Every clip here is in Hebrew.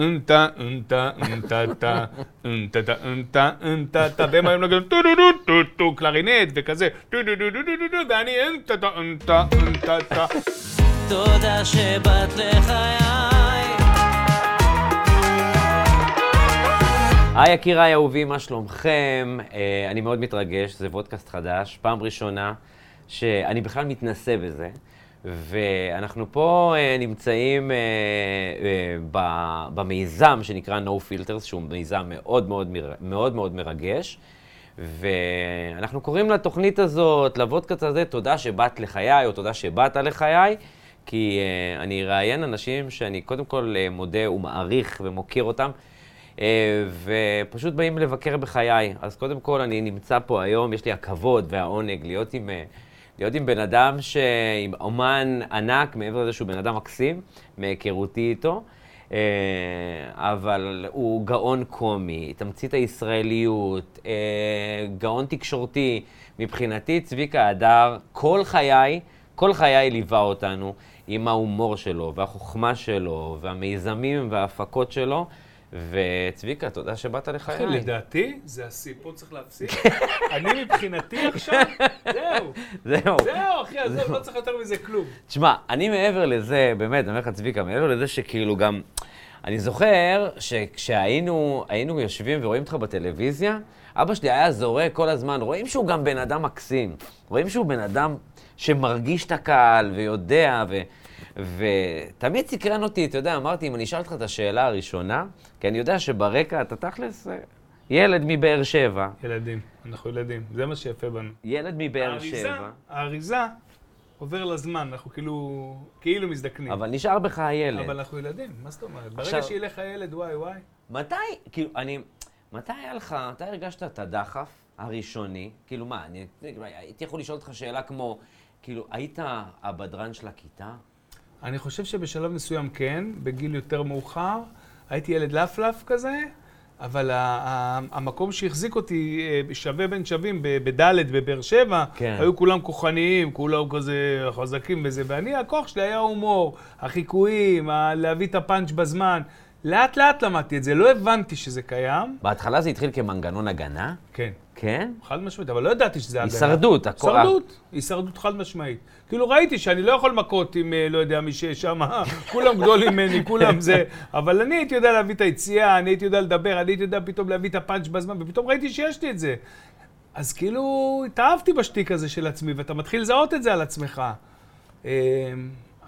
אנטה, אנטה, אנטה, אנטה, אנטה, אנטה, אנטה, אנטה, אנטה, והם היו מנגנים טו דו דו טו טו קלרינט וכזה, טו דו דו דו דו דו ואני אינטה, אינטה, אינטה. תודה שבאת לחיי. היי יקיריי אהובי, מה שלומכם? אני מאוד מתרגש, זה vodcast חדש, פעם ראשונה שאני בכלל מתנסה בזה. ואנחנו פה אה, נמצאים אה, אה, ב- במיזם שנקרא No Filters, שהוא מיזם מאוד מאוד, מר- מאוד, מאוד מרגש. ואנחנו קוראים לתוכנית הזאת, לוודקאסט הזה, תודה שבאת לחיי, או תודה שבאת לחיי, כי אה, אני אראיין אנשים שאני קודם כל אה, מודה ומעריך ומוקיר אותם. אה, ופשוט באים לבקר בחיי. אז קודם כל, אני נמצא פה היום, יש לי הכבוד והעונג להיות עם, אה, להיות עם בן אדם, ש... עם אומן ענק, מעבר לזה שהוא בן אדם מקסים, מהיכרותי איתו. אה, אבל הוא גאון קומי, תמצית הישראליות, אה, גאון תקשורתי. מבחינתי, צביקה הדר, כל חיי, כל חיי ליווה אותנו עם ההומור שלו, והחוכמה שלו, והמיזמים וההפקות שלו. וצביקה, תודה שבאת לחיי. אחי, לדעתי, זה השיא, פה צריך להפסיק. אני מבחינתי עכשיו, זהו, זהו. זהו, אחי, עזוב, לא צריך יותר מזה כלום. תשמע, אני מעבר לזה, באמת, אני אומר לך, צביקה, מעבר לזה שכאילו גם... אני זוכר שכשהיינו היינו יושבים ורואים אותך בטלוויזיה, אבא שלי היה זורק כל הזמן, רואים שהוא גם בן אדם מקסים. רואים שהוא בן אדם שמרגיש את הקהל ויודע, ו... ותמיד סקרן אותי, אתה יודע, אמרתי, אם אני אשאל אותך את השאלה הראשונה, כי אני יודע שברקע אתה תכלס אה, ילד מבאר שבע. ילדים, אנחנו ילדים, זה מה שיפה בנו. ילד מבאר האריזה- שבע. האריזה עובר לזמן, אנחנו כאילו, כאילו מזדקנים. אבל נשאר בך הילד. אבל אנחנו ילדים, מה זאת אומרת? ברגע עכשיו- שיהיה לך ילד, וואי וואי. מתי, כאילו, אני, מתי היה לך, מתי הרגשת את הדחף הראשוני? כאילו, מה, אני הייתי יכול לשאול אותך שאלה כמו, כאילו, היית הבדרן של הכיתה? אני חושב שבשלב מסוים כן, בגיל יותר מאוחר, הייתי ילד לפלף כזה, אבל המקום שהחזיק אותי אה, שווה בין שווים ב- בדלת בבאר שבע, כן. היו כולם כוחניים, כולם כזה חזקים וזה, ואני, הכוח שלי היה הומור, החיקויים, להביא את הפאנץ' בזמן. לאט לאט למדתי את זה, לא הבנתי שזה קיים. בהתחלה זה התחיל כמנגנון הגנה? כן. כן? חד משמעית, אבל לא ידעתי שזה הגנה. הישרדות, הכוח. הישרדות, הישרדות חד משמעית. כאילו ראיתי שאני לא יכול מכות עם, אה, לא יודע, מי שיש שם, כולם גדולים ממני, כולם זה, אבל אני הייתי יודע להביא את היציאה, אני הייתי יודע לדבר, אני הייתי יודע פתאום להביא את הפאנץ' בזמן, ופתאום ראיתי שיש לי את זה. אז כאילו התאהבתי בשטיק הזה של עצמי, ואתה מתחיל לזהות את זה על עצמך.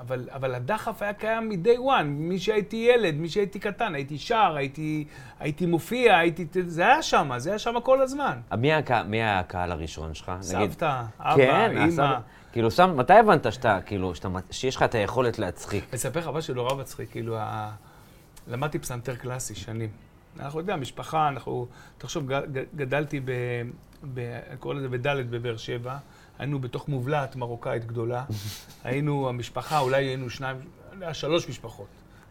אה, אבל, אבל הדחף היה קיים מ-day one, מי שהייתי ילד, מי שהייתי קטן, הייתי שר, הייתי, הייתי מופיע, הייתי... זה היה שם, זה היה שם כל הזמן. מי, הקה, מי היה הקהל הראשון שלך? נגיד- סבתא, אבא, כן, אימא. הסבא. כאילו, שם, מתי הבנת שאתה, כאילו, שאתה, שיש לך את היכולת להצחיק? אני אספר לך משהו נורא מצחיק, כאילו, ה... למדתי פסנתר קלאסי שנים. אנחנו יודעים, משפחה, אנחנו, תחשוב, גדלתי ב... ב... אני קורא לזה בדלת בבאר שבע, היינו בתוך מובלעת מרוקאית גדולה, היינו, המשפחה, אולי היינו שניים, שלוש משפחות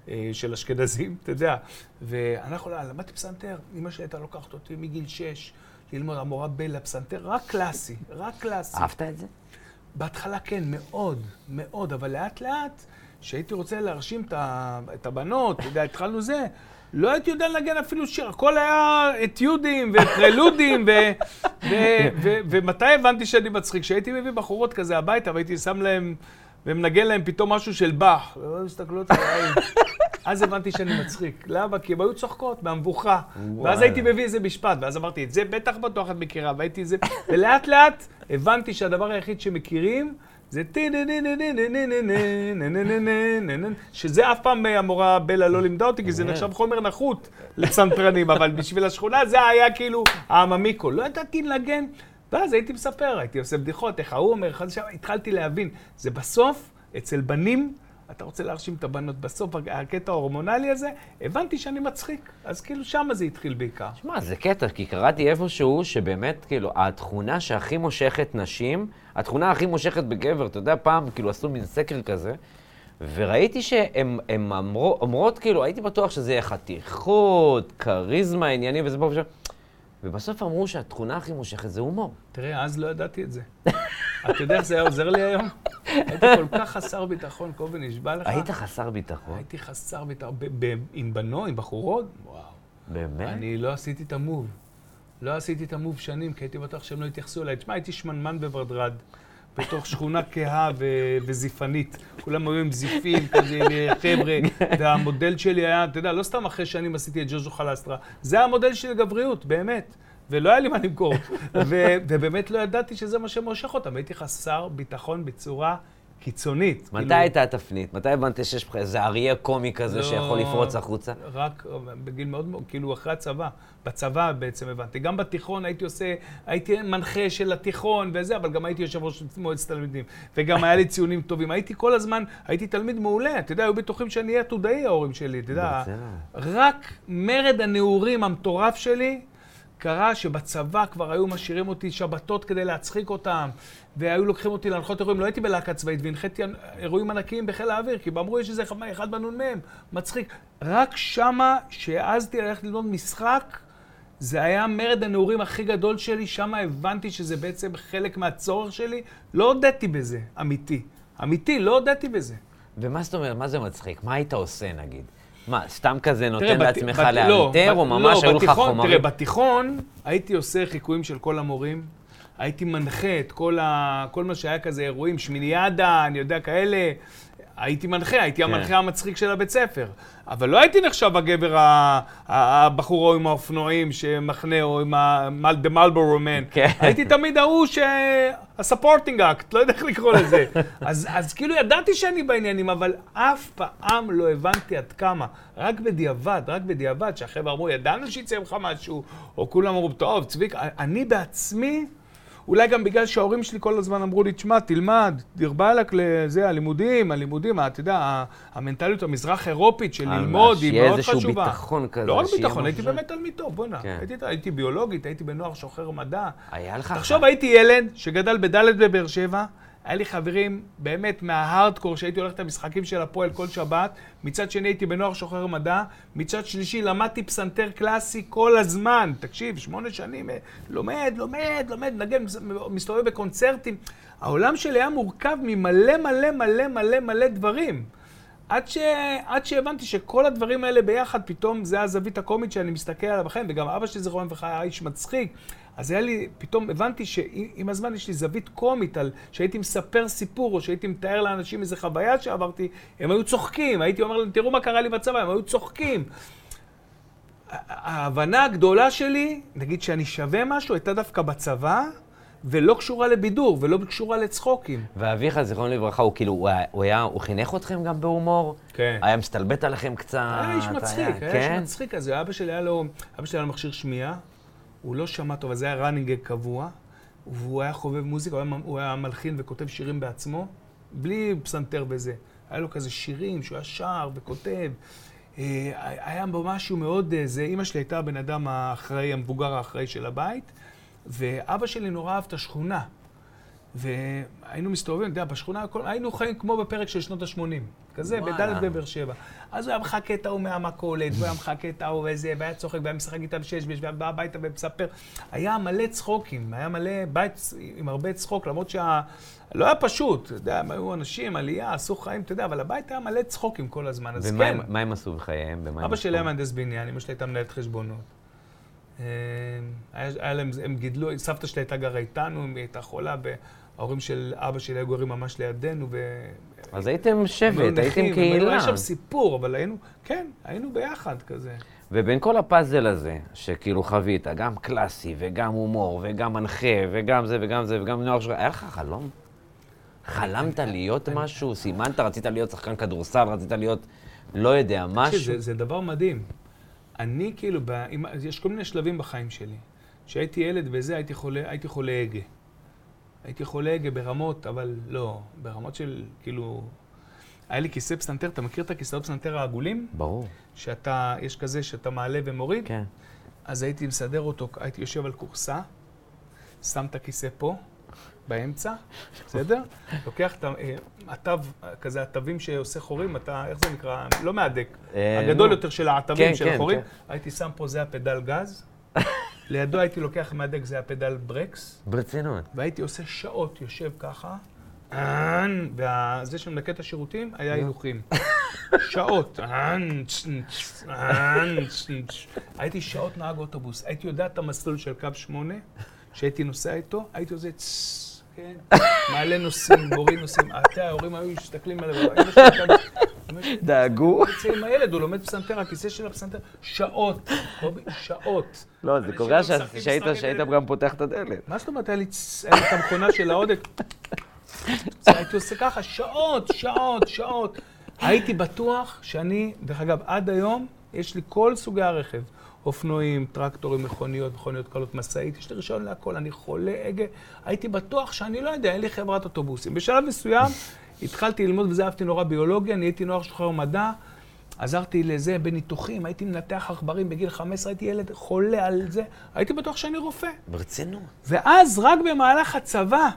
אה, של אשכנזים, אתה יודע, ואנחנו, למדתי פסנתר, אמא שלי הייתה לוקחת אותי מגיל שש ללמוד, המורה בלה פסנתר, רק קלאסי, רק קלאסי. אהבת את זה? בהתחלה כן, מאוד, מאוד, אבל לאט לאט, כשהייתי רוצה להרשים את הבנות, אתה יודע, התחלנו זה, לא הייתי יודע לנגן אפילו שיר, הכל היה אתיודים ופרלודים, ומתי הבנתי שאני מצחיק? כשהייתי מביא בחורות כזה הביתה והייתי שם להם, ומנגן להם פתאום משהו של באך, והן מסתכלות עליי, אז הבנתי שאני מצחיק. למה? כי הן היו צוחקות מהמבוכה. ואז. הייתי מביא איזה משפט, ואז אמרתי, את זה בטח בטוח את מכירה, והייתי זה, ולאט לאט הבנתי שהדבר היחיד שמכירים זה שזה אף פעם המורה בלה לא לימדה אותי, כי זה נחשב חומר נחות לפסנתרנים, אבל בשביל השכונה זה היה כאילו העממיקו. לא ידעתי לנגן, ואז הייתי מספר, הייתי עושה בדיחות, איך ההוא אומר, אחד שם, התחלתי להבין. זה בסוף, אצל בנים, אתה רוצה להרשים את הבנות. בסוף הקטע ההורמונלי הזה, הבנתי שאני מצחיק. אז כאילו שם זה התחיל בעיקר. שמע, זה קטע, כי קראתי איפשהו שבאמת, כאילו, התכונה שהכי מושכת נשים התכונה הכי מושכת בגבר, אתה יודע, פעם, כאילו, עשו מין סקר כזה, וראיתי שהן אמרו, אומרות, כאילו, הייתי בטוח שזה יהיה חתיכות, כריזמה, עניינים וזה פה ושם, ובסוף אמרו שהתכונה הכי מושכת זה הומור. תראה, אז לא ידעתי את זה. אתה יודע איך זה היה עוזר לי היום? הייתי כל כך חסר ביטחון, קובי, נשבע לך. היית חסר ביטחון? הייתי חסר ביטחון. עם בנות, עם בחורות? וואו. באמת? אני לא עשיתי את המוב. לא עשיתי את המוב שנים, כי הייתי בטוח שהם לא יתייחסו אליי. תשמע, הייתי שמנמן בוורדרד, בתוך שכונה כהה ו- וזיפנית. כולם היו עם זיפים, כזה, חבר'ה, והמודל שלי היה, אתה יודע, לא סתם אחרי שנים עשיתי את ג'וז'ו חלסטרה, זה המודל שלי לגבריות, באמת. ולא היה לי מה למכור. ו- ובאמת לא ידעתי שזה מה שמושך אותם. הייתי חסר ביטחון בצורה קיצונית. מתי כאילו, הייתה התפנית? מתי הבנת שיש לך איזה אריה קומי כזה לא, שיכול לפרוץ החוצה? רק בגיל מאוד, מאוד, כאילו אחרי הצבא. בצבא בעצם הבנתי. גם בתיכון הייתי עושה, הייתי מנחה של התיכון וזה, אבל גם הייתי יושב ראש מועצת תלמידים. וגם היה לי ציונים טובים. הייתי כל הזמן, הייתי תלמיד מעולה. אתה יודע, היו בטוחים שאני אהיה עתודאי ההורים שלי, אתה יודע. רק מרד הנעורים המטורף שלי קרה שבצבא כבר היו משאירים אותי שבתות כדי להצחיק אותם, והיו לוקחים אותי להנחות אירועים. לא הייתי בלהקה צבאית, והנחיתי אירועים ענקיים בחיל האוויר, כי אמרו, יש איזה אחד בנ"מ, מצחיק. רק שמה, שהעזתי ללכת ללמוד משחק, זה היה מרד הנעורים הכי גדול שלי, שמה הבנתי שזה בעצם חלק מהצורך שלי. לא הודיתי בזה, אמיתי. אמיתי, לא הודיתי בזה. ומה זאת אומרת, מה זה מצחיק? מה היית עושה נגיד? מה, סתם כזה תראה, נותן בת- לעצמך בת- לא, לאלתר, בת- או ממש לא, היו לך חומרים? תראה, בתיכון הייתי עושה חיקויים של כל המורים. הייתי מנחה את כל, ה... כל מה שהיה כזה אירועים, שמיניאדה, אני יודע, כאלה. הייתי מנחה, הייתי כן. המנחה המצחיק של הבית ספר. אבל לא הייתי נחשב הגבר, הבחור עם האופנועים שמחנה, או עם ה-The Marlboro Man. כן. הייתי תמיד ההוא ש... ה-supporting act, לא יודע איך לקרוא לזה. אז, אז כאילו ידעתי שאני בעניינים, אבל אף פעם לא הבנתי עד כמה. רק בדיעבד, רק בדיעבד, שהחבר'ה אמרו, ידענו שיצא ממך משהו, או כולם אמרו, טוב, צביק, אני בעצמי, אולי גם בגלל שההורים שלי כל הזמן אמרו לי, תשמע, תלמד, דיר באלק לזה, הלימודים, הלימודים, אתה יודע, המנטליות המזרח אירופית של ללמוד היא שיהיה מאוד איזשהו חשובה. ביטחון כזה, לא רק שיהיה ביטחון, הייתי באמת תלמיד טוב, בוא'נה. כן. הייתי ביולוגית, הייתי בנוער שוחר מדע. היה לך... תחשוב, הייתי ילד שגדל בד' בבאר שבע, היה לי חברים באמת מההארדקור שהייתי הולך למשחקים של הפועל כל שבת, מצד שני הייתי בנוער שוחר מדע, מצד שלישי למדתי פסנתר קלאסי כל הזמן, תקשיב, שמונה שנים, אה, לומד, לומד, לומד, נגן, מסתובב בקונצרטים. העולם שלי היה מורכב ממלא מלא מלא מלא מלא דברים. עד, ש... עד שהבנתי שכל הדברים האלה ביחד, פתאום זה הזווית הקומית שאני מסתכל עליו וגם אבא שלי זיכרון לברכה היה איש מצחיק. אז היה לי, פתאום הבנתי שעם הזמן יש לי זווית קומית על שהייתי מספר סיפור, או שהייתי מתאר לאנשים איזו חוויה שעברתי, הם היו צוחקים, הייתי אומר להם, תראו מה קרה לי בצבא, הם היו צוחקים. ההבנה הגדולה שלי, נגיד שאני שווה משהו, הייתה דווקא בצבא, ולא קשורה לבידור, ולא קשורה לצחוקים. ואביך, זיכרונו לברכה, הוא כאילו, הוא היה- הוא היה, הוא חינך אתכם גם בהומור? כן. היה מסתלבט עליכם קצת? היה איש מצחיק, היה כן? איש מצחיק כזה. אבא שלי היה לו, אבא שלי היה לו מכשיר שמיעה, הוא לא שמע טוב, אז זה היה gag קבוע, והוא היה חובב מוזיקה, הוא היה, הוא היה מלחין וכותב שירים בעצמו, בלי פסנתר וזה. היה לו כזה שירים שהוא היה שר וכותב. אה, היה בו משהו מאוד, אה, זה, אימא שלי הייתה הבן אדם האחראי, המבוגר האחראי של הבית, ואבא שלי נורא אהב את השכונה. והיינו מסתובבים, אתה יודע, בשכונה, הכל- היינו חיים כמו בפרק של שנות ה-80. כזה, וואלה. בד' בבאר שבע. אז הוא היה מחכה את ההוא מהמכולת, והוא היה מחכה את ההוא וזה, והיה צוחק, והיה משחק איתם שש, והיה בא הביתה ומספר. היה מלא צחוקים, היה מלא בית עם הרבה צחוק, למרות שה... לא היה פשוט, אתה יודע, היו אנשים, עלייה, עשו חיים, אתה יודע, אבל הבית היה מלא צחוקים כל הזמן, אז ומה כן. הם- מה הם עשו בחייהם? אבא שלי היה? מהנדס בניין, אמא שלי הייתה מנהלת חשבונות. אה, היה להם, הם גידלו, סבתא שלי הייתה גרה איתנו, היא הייתה חולה, וההורים של אבא שלי היו גרים ממש לידינו, ו... אז הייתם שבט, הייתם קהילה. היה שם סיפור, אבל היינו, כן, היינו ביחד כזה. ובין כל הפאזל הזה, שכאילו חווית, גם קלאסי, וגם הומור, וגם מנחה, וגם זה, וגם זה, וגם נוער שלך, היה לך חלום? חלמת להיות משהו? סימנת? רצית להיות שחקן כדורסל? רצית להיות, לא יודע, תקשיב, משהו? זה, זה דבר מדהים. אני כאילו, יש כל מיני שלבים בחיים שלי. כשהייתי ילד וזה, הייתי חולה הגה. הייתי חולה ברמות, אבל לא, ברמות של, כאילו... היה לי כיסא פסנתר, אתה מכיר את הכיסאות פסנתר העגולים? ברור, שאתה, יש כזה שאתה מעלה ומוריד? כן. אז הייתי מסדר אותו, הייתי יושב על כורסה, שם את הכיסא פה, באמצע, בסדר? לוקח את אה, התו, כזה התווים שעושה חורים, אתה, איך זה נקרא? לא מהדק. אה, הגדול. יותר של העטבים כן, של כן, החורים. כן. הייתי שם פה, זה הפדל גז. לידו הייתי לוקח מהדק, זה היה פדל ברקס, ברצינות. והייתי עושה שעות, יושב ככה, וזה שמנקה את השירותים היה הילוכים. שעות. הייתי שעות נהג אוטובוס. הייתי יודע את המסלול של קו 8, שהייתי נוסע איתו, הייתי עושה צ'ס, כן, מעלה נוסעים, מוריד נוסעים. אתה, ההורים היו מסתכלים עליו, דאגו. יוצא עם הילד, הוא לומד פסנתר, הכיסא של הפסנתר, שעות, קובי, שעות. לא, זה קורה שהיית. גם פותח את הדלת. מה זאת אומרת, היה לי את המכונה של העודק. הייתי עושה ככה, שעות, שעות, שעות. הייתי בטוח שאני, דרך אגב, עד היום, יש לי כל סוגי הרכב. אופנועים, טרקטורים, מכוניות, מכוניות קלות, משאית, יש לי רישיון להכל, אני חולה הגה. הייתי בטוח שאני לא יודע, אין לי חברת אוטובוסים. בשלב מסוים התחלתי ללמוד, וזה אהבתי נורא ביולוגיה, נהייתי נוער שוחר מדע, עזרתי לזה בניתוחים, הייתי מנתח עכברים בגיל 15, הייתי ילד חולה על זה, הייתי בטוח שאני רופא. ברצינות. ואז, רק במהלך הצבא,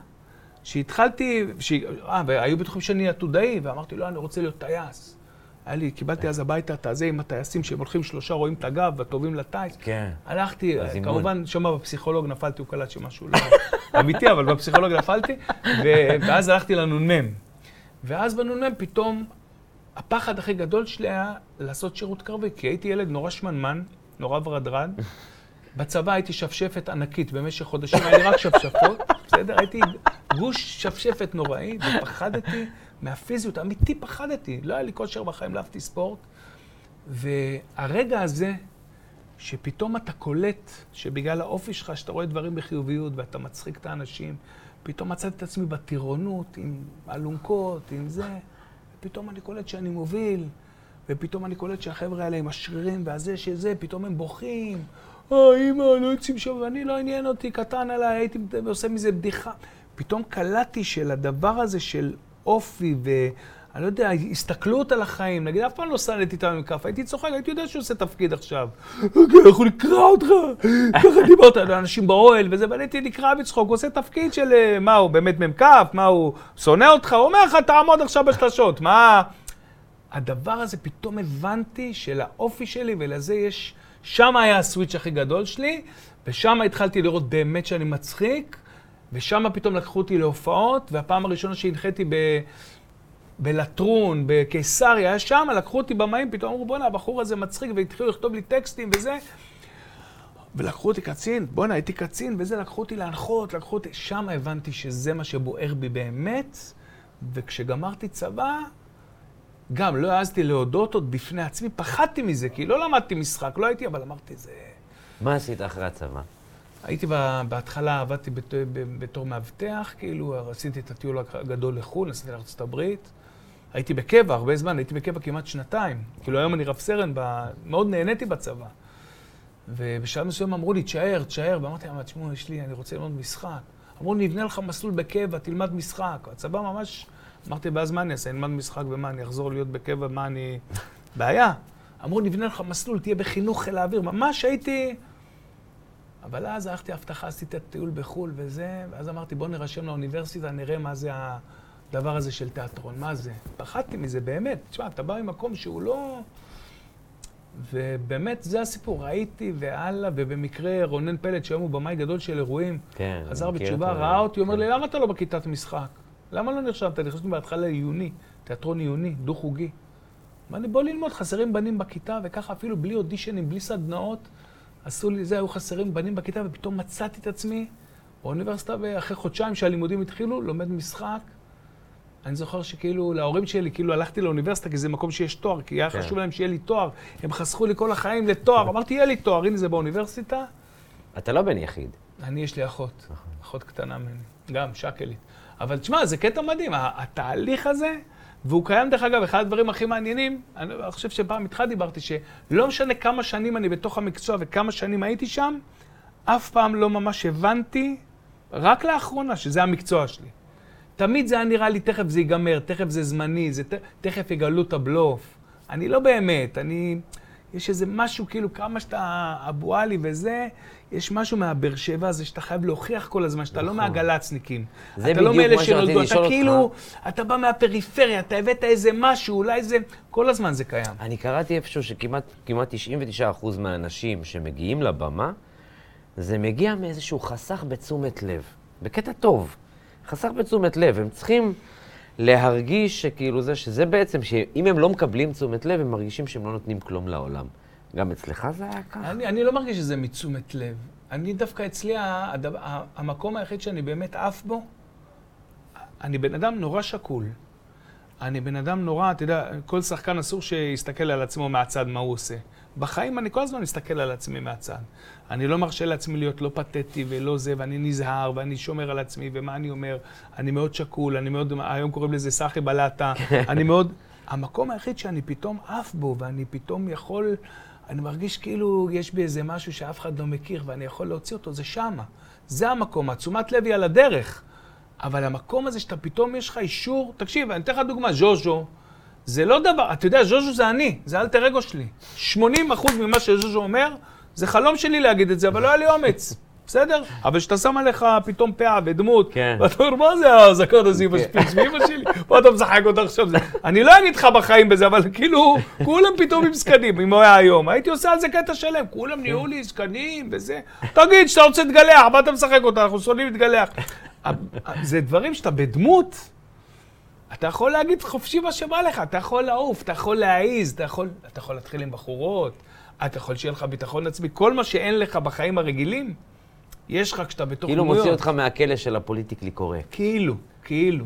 שהתחלתי, ש... אה, והיו בטוחים שאני עתודאי, ואמרתי, לא, אני רוצה להיות טייס. היה לי, קיבלתי אז הביתה את הזה עם הטייסים שהם הולכים שלושה, רואים את הגב, הטובים לטייס. כן. הלכתי, הזימון. כמובן, שמה בפסיכולוג נפלתי, הוא קלט שמשהו לא אמיתי, אבל בפסיכולוג נפלתי. ואז הלכתי לנ"מ. ואז בנ"מ פתאום, הפחד הכי גדול שלי היה לעשות שירות קרבי, כי הייתי ילד נורא שמנמן, נורא ורדרד. בצבא הייתי שפשפת ענקית, במשך חודשים היה לי רק שפשפות, בסדר? הייתי גוש שפשפת נוראי, ופחדתי מהפיזיות, אמיתי פחדתי. לא היה לי כושר בחיים, לא אהבתי ספורט. והרגע הזה, שפתאום אתה קולט שבגלל האופי שלך, שאתה רואה דברים בחיוביות ואתה מצחיק את האנשים, פתאום מצאתי את עצמי בטירונות, עם אלונקות, עם זה, ופתאום אני קולט שאני מוביל, ופתאום אני קולט שהחבר'ה האלה עם השרירים והזה שזה, פתאום הם בוכים. אה, אמא, לא יוצאים שם, ואני לא עניין אותי, קטן עליי, הייתי עושה מזה בדיחה. פתאום קלטתי שלדבר הזה של אופי ו... אני לא יודע, הסתכלות על החיים, נגיד, אף פעם לא סנדתי איתם עם כף, הייתי צוחק, הייתי יודע שהוא עושה תפקיד עכשיו. אוקיי, אנחנו נקרע אותך, ככה דיברת על אנשים באוהל וזה, ואני הייתי נקרע בצחוק, הוא עושה תפקיד של, אה, מה הוא, באמת מ"כ, מה הוא, שונא אותך, הוא אומר לך, תעמוד עכשיו בשלשות, מה... הדבר הזה, פתאום הבנתי שלאופי שלי ולזה יש, שם היה הסוויץ' הכי גדול שלי, ושם התחלתי לראות באמת שאני מצחיק, ושם פתאום לקחו אותי להופעות, והפעם הראשונה שהנחיתי ב... בלטרון, בקיסריה, היה שם, לקחו אותי במאים, פתאום אמרו, בואנה, הבחור הזה מצחיק, והתחילו לכתוב לי טקסטים וזה. ולקחו אותי קצין, בואנה, הייתי קצין, וזה, לקחו אותי להנחות, לקחו אותי... שם הבנתי שזה מה שבוער בי באמת, וכשגמרתי צבא, גם לא העזתי להודות עוד בפני עצמי, פחדתי מזה, כי לא למדתי משחק, לא הייתי, אבל אמרתי, זה... מה עשית אחרי הצבא? הייתי בהתחלה, עבדתי בתור מאבטח, כאילו, עשיתי את הטיול הגדול לחו"ל, נסעתי לארה"ב. הייתי בקבע הרבה זמן, הייתי בקבע כמעט שנתיים. כאילו, היום אני רב סרן, ב... מאוד נהניתי בצבא. ובשלב מסוים אמרו לי, תשאר, תשאר, ואמרתי להם, תשמעו, יש לי, אני רוצה ללמוד משחק. אמרו נבנה לך מסלול בקבע, תלמד משחק. הצבא ממש, אמרתי, ואז מה אני אעשה? אני אלמד משחק ומה, אני אחזור להיות בקבע, מה אני... בעיה. אמרו, נבנה לך מסלול, תהיה בחינוך חיל האוויר. ממש הייתי... אבל אז הלכתי הבטחה, עשיתי את הטיול בחו"ל וזה, ואז אמרתי, בוא נירשם לאוניברסיטה, נראה מה זה הדבר הזה של תיאטרון, מה זה. פחדתי מזה, באמת. תשמע, אתה בא ממקום שהוא לא... ובאמת, זה הסיפור. ראיתי והלאה, ובמקרה רונן פלד, שהיום הוא במאי גדול של אירועים, כן. חזר בתשובה, אותו. ראה אותי, אומר כן. לי, למה אתה לא בכיתת משחק? למה לא נרשמת? נכנסנו בהתחלה לעיוני, תיאטרון עיוני, דו-חוגי. אמר לי, בוא ללמוד, חסרים בנים בכיתה, וככה אפילו בלי אודישנים, בלי סדנאות, עשו לי זה, היו חסרים בנים בכיתה, ופתאום מצאתי את עצמי באוניברסיטה, ואחרי חודשיים שהלימודים התחילו, לומד משחק. אני זוכר שכאילו, להורים שלי, כאילו הלכתי לאוניברסיטה, כי זה מקום שיש תואר, כי היה כן. חשוב להם שיהיה לי תואר. הם חסכו לי כל החיים לתואר. אמרתי, יהיה לי תואר, הנה זה באוניברסיטה. אתה לא בן יחיד. אני, יש לי אחות, אחות קטנה ממני, גם שקלית. אבל תשמע, זה קטע מדהים, התהליך הזה, והוא קיים, דרך אגב, אחד הדברים הכי מעניינים, אני חושב שפעם איתך דיברתי, שלא משנה כמה שנים אני בתוך המקצוע וכמה שנים הייתי שם, אף פעם לא ממש הבנתי, רק לאחרונה, שזה המקצוע שלי. תמיד זה היה נראה לי, תכף זה ייגמר, תכף זה זמני, זה ת, תכף יגלו את הבלוף. אני לא באמת, אני... יש איזה משהו, כאילו, כמה שאתה אבו עלי וזה, יש משהו מהבאר שבע הזה שאתה חייב להוכיח כל הזמן, שאתה לא נכון. מהגל"צניקים. זה אתה לא בדיוק מאלה מה שרציתי שנולדו, אתה אותך. כאילו, אתה בא מהפריפריה, אתה הבאת איזה משהו, אולי זה... כל הזמן זה קיים. אני קראתי איפשהו שכמעט כמעט 99% מהאנשים שמגיעים לבמה, זה מגיע מאיזשהו חסך בתשומת לב, בקטע טוב. חסך בתשומת לב, הם צריכים להרגיש שכאילו זה, שזה בעצם, שאם הם לא מקבלים תשומת לב, הם מרגישים שהם לא נותנים כלום לעולם. גם אצלך זה היה ככה? אני, אני לא מרגיש שזה מתשומת לב. אני דווקא אצלי, הדבר, המקום היחיד שאני באמת עף בו, אני בן אדם נורא שקול. אני בן אדם נורא, אתה יודע, כל שחקן אסור שיסתכל על עצמו מהצד מה הוא עושה. בחיים אני כל הזמן מסתכל על עצמי מהצד. אני לא מרשה לעצמי להיות לא פתטי ולא זה, ואני נזהר, ואני שומר על עצמי, ומה אני אומר? אני מאוד שקול, אני מאוד, היום קוראים לזה סחי בלטה, אני מאוד... המקום היחיד שאני פתאום עף בו, ואני פתאום יכול, אני מרגיש כאילו יש בי איזה משהו שאף אחד לא מכיר, ואני יכול להוציא אותו, זה שמה. זה המקום, התשומת לב היא על הדרך. אבל המקום הזה שאתה פתאום יש לך אישור, תקשיב, אני אתן לך דוגמה, ז'וז'ו, זה לא דבר, אתה יודע, ז'וז'ו זה אני, זה אלטר אגו שלי. 80% ממה שז'וז'ו אומר, זה חלום שלי להגיד את זה, אבל לא היה לי אומץ. בסדר? אבל כשאתה שם עליך פתאום פאה ודמות, כן. ואתה אומר, מה זה הזקן הזה עם השפיץ מאמא שלי? מה אתה משחק אותה עכשיו? אני לא אגיד לך בחיים בזה, אבל כאילו, כולם פתאום עם זקנים, אם הוא היה היום. הייתי עושה על זה קטע שלם, כולם נהיו לי זקנים וזה. תגיד, שאתה רוצה להתגלח, מה אתה משחק אותה? אנחנו שונאים להתגלח. זה דברים שאתה בדמות, אתה יכול להגיד חופשי מה שבא לך, אתה יכול לעוף, אתה יכול להעיז, אתה יכול, אתה יכול להתחיל עם בחורות, אתה יכול שיהיה לך ביטחון עצמי, כל מה שאין לך בחיים הרגילים, יש לך כשאתה בתוך כאילו דמויות. מוציא אותך מהכלא של הפוליטיקלי קורקט. כאילו, כאילו,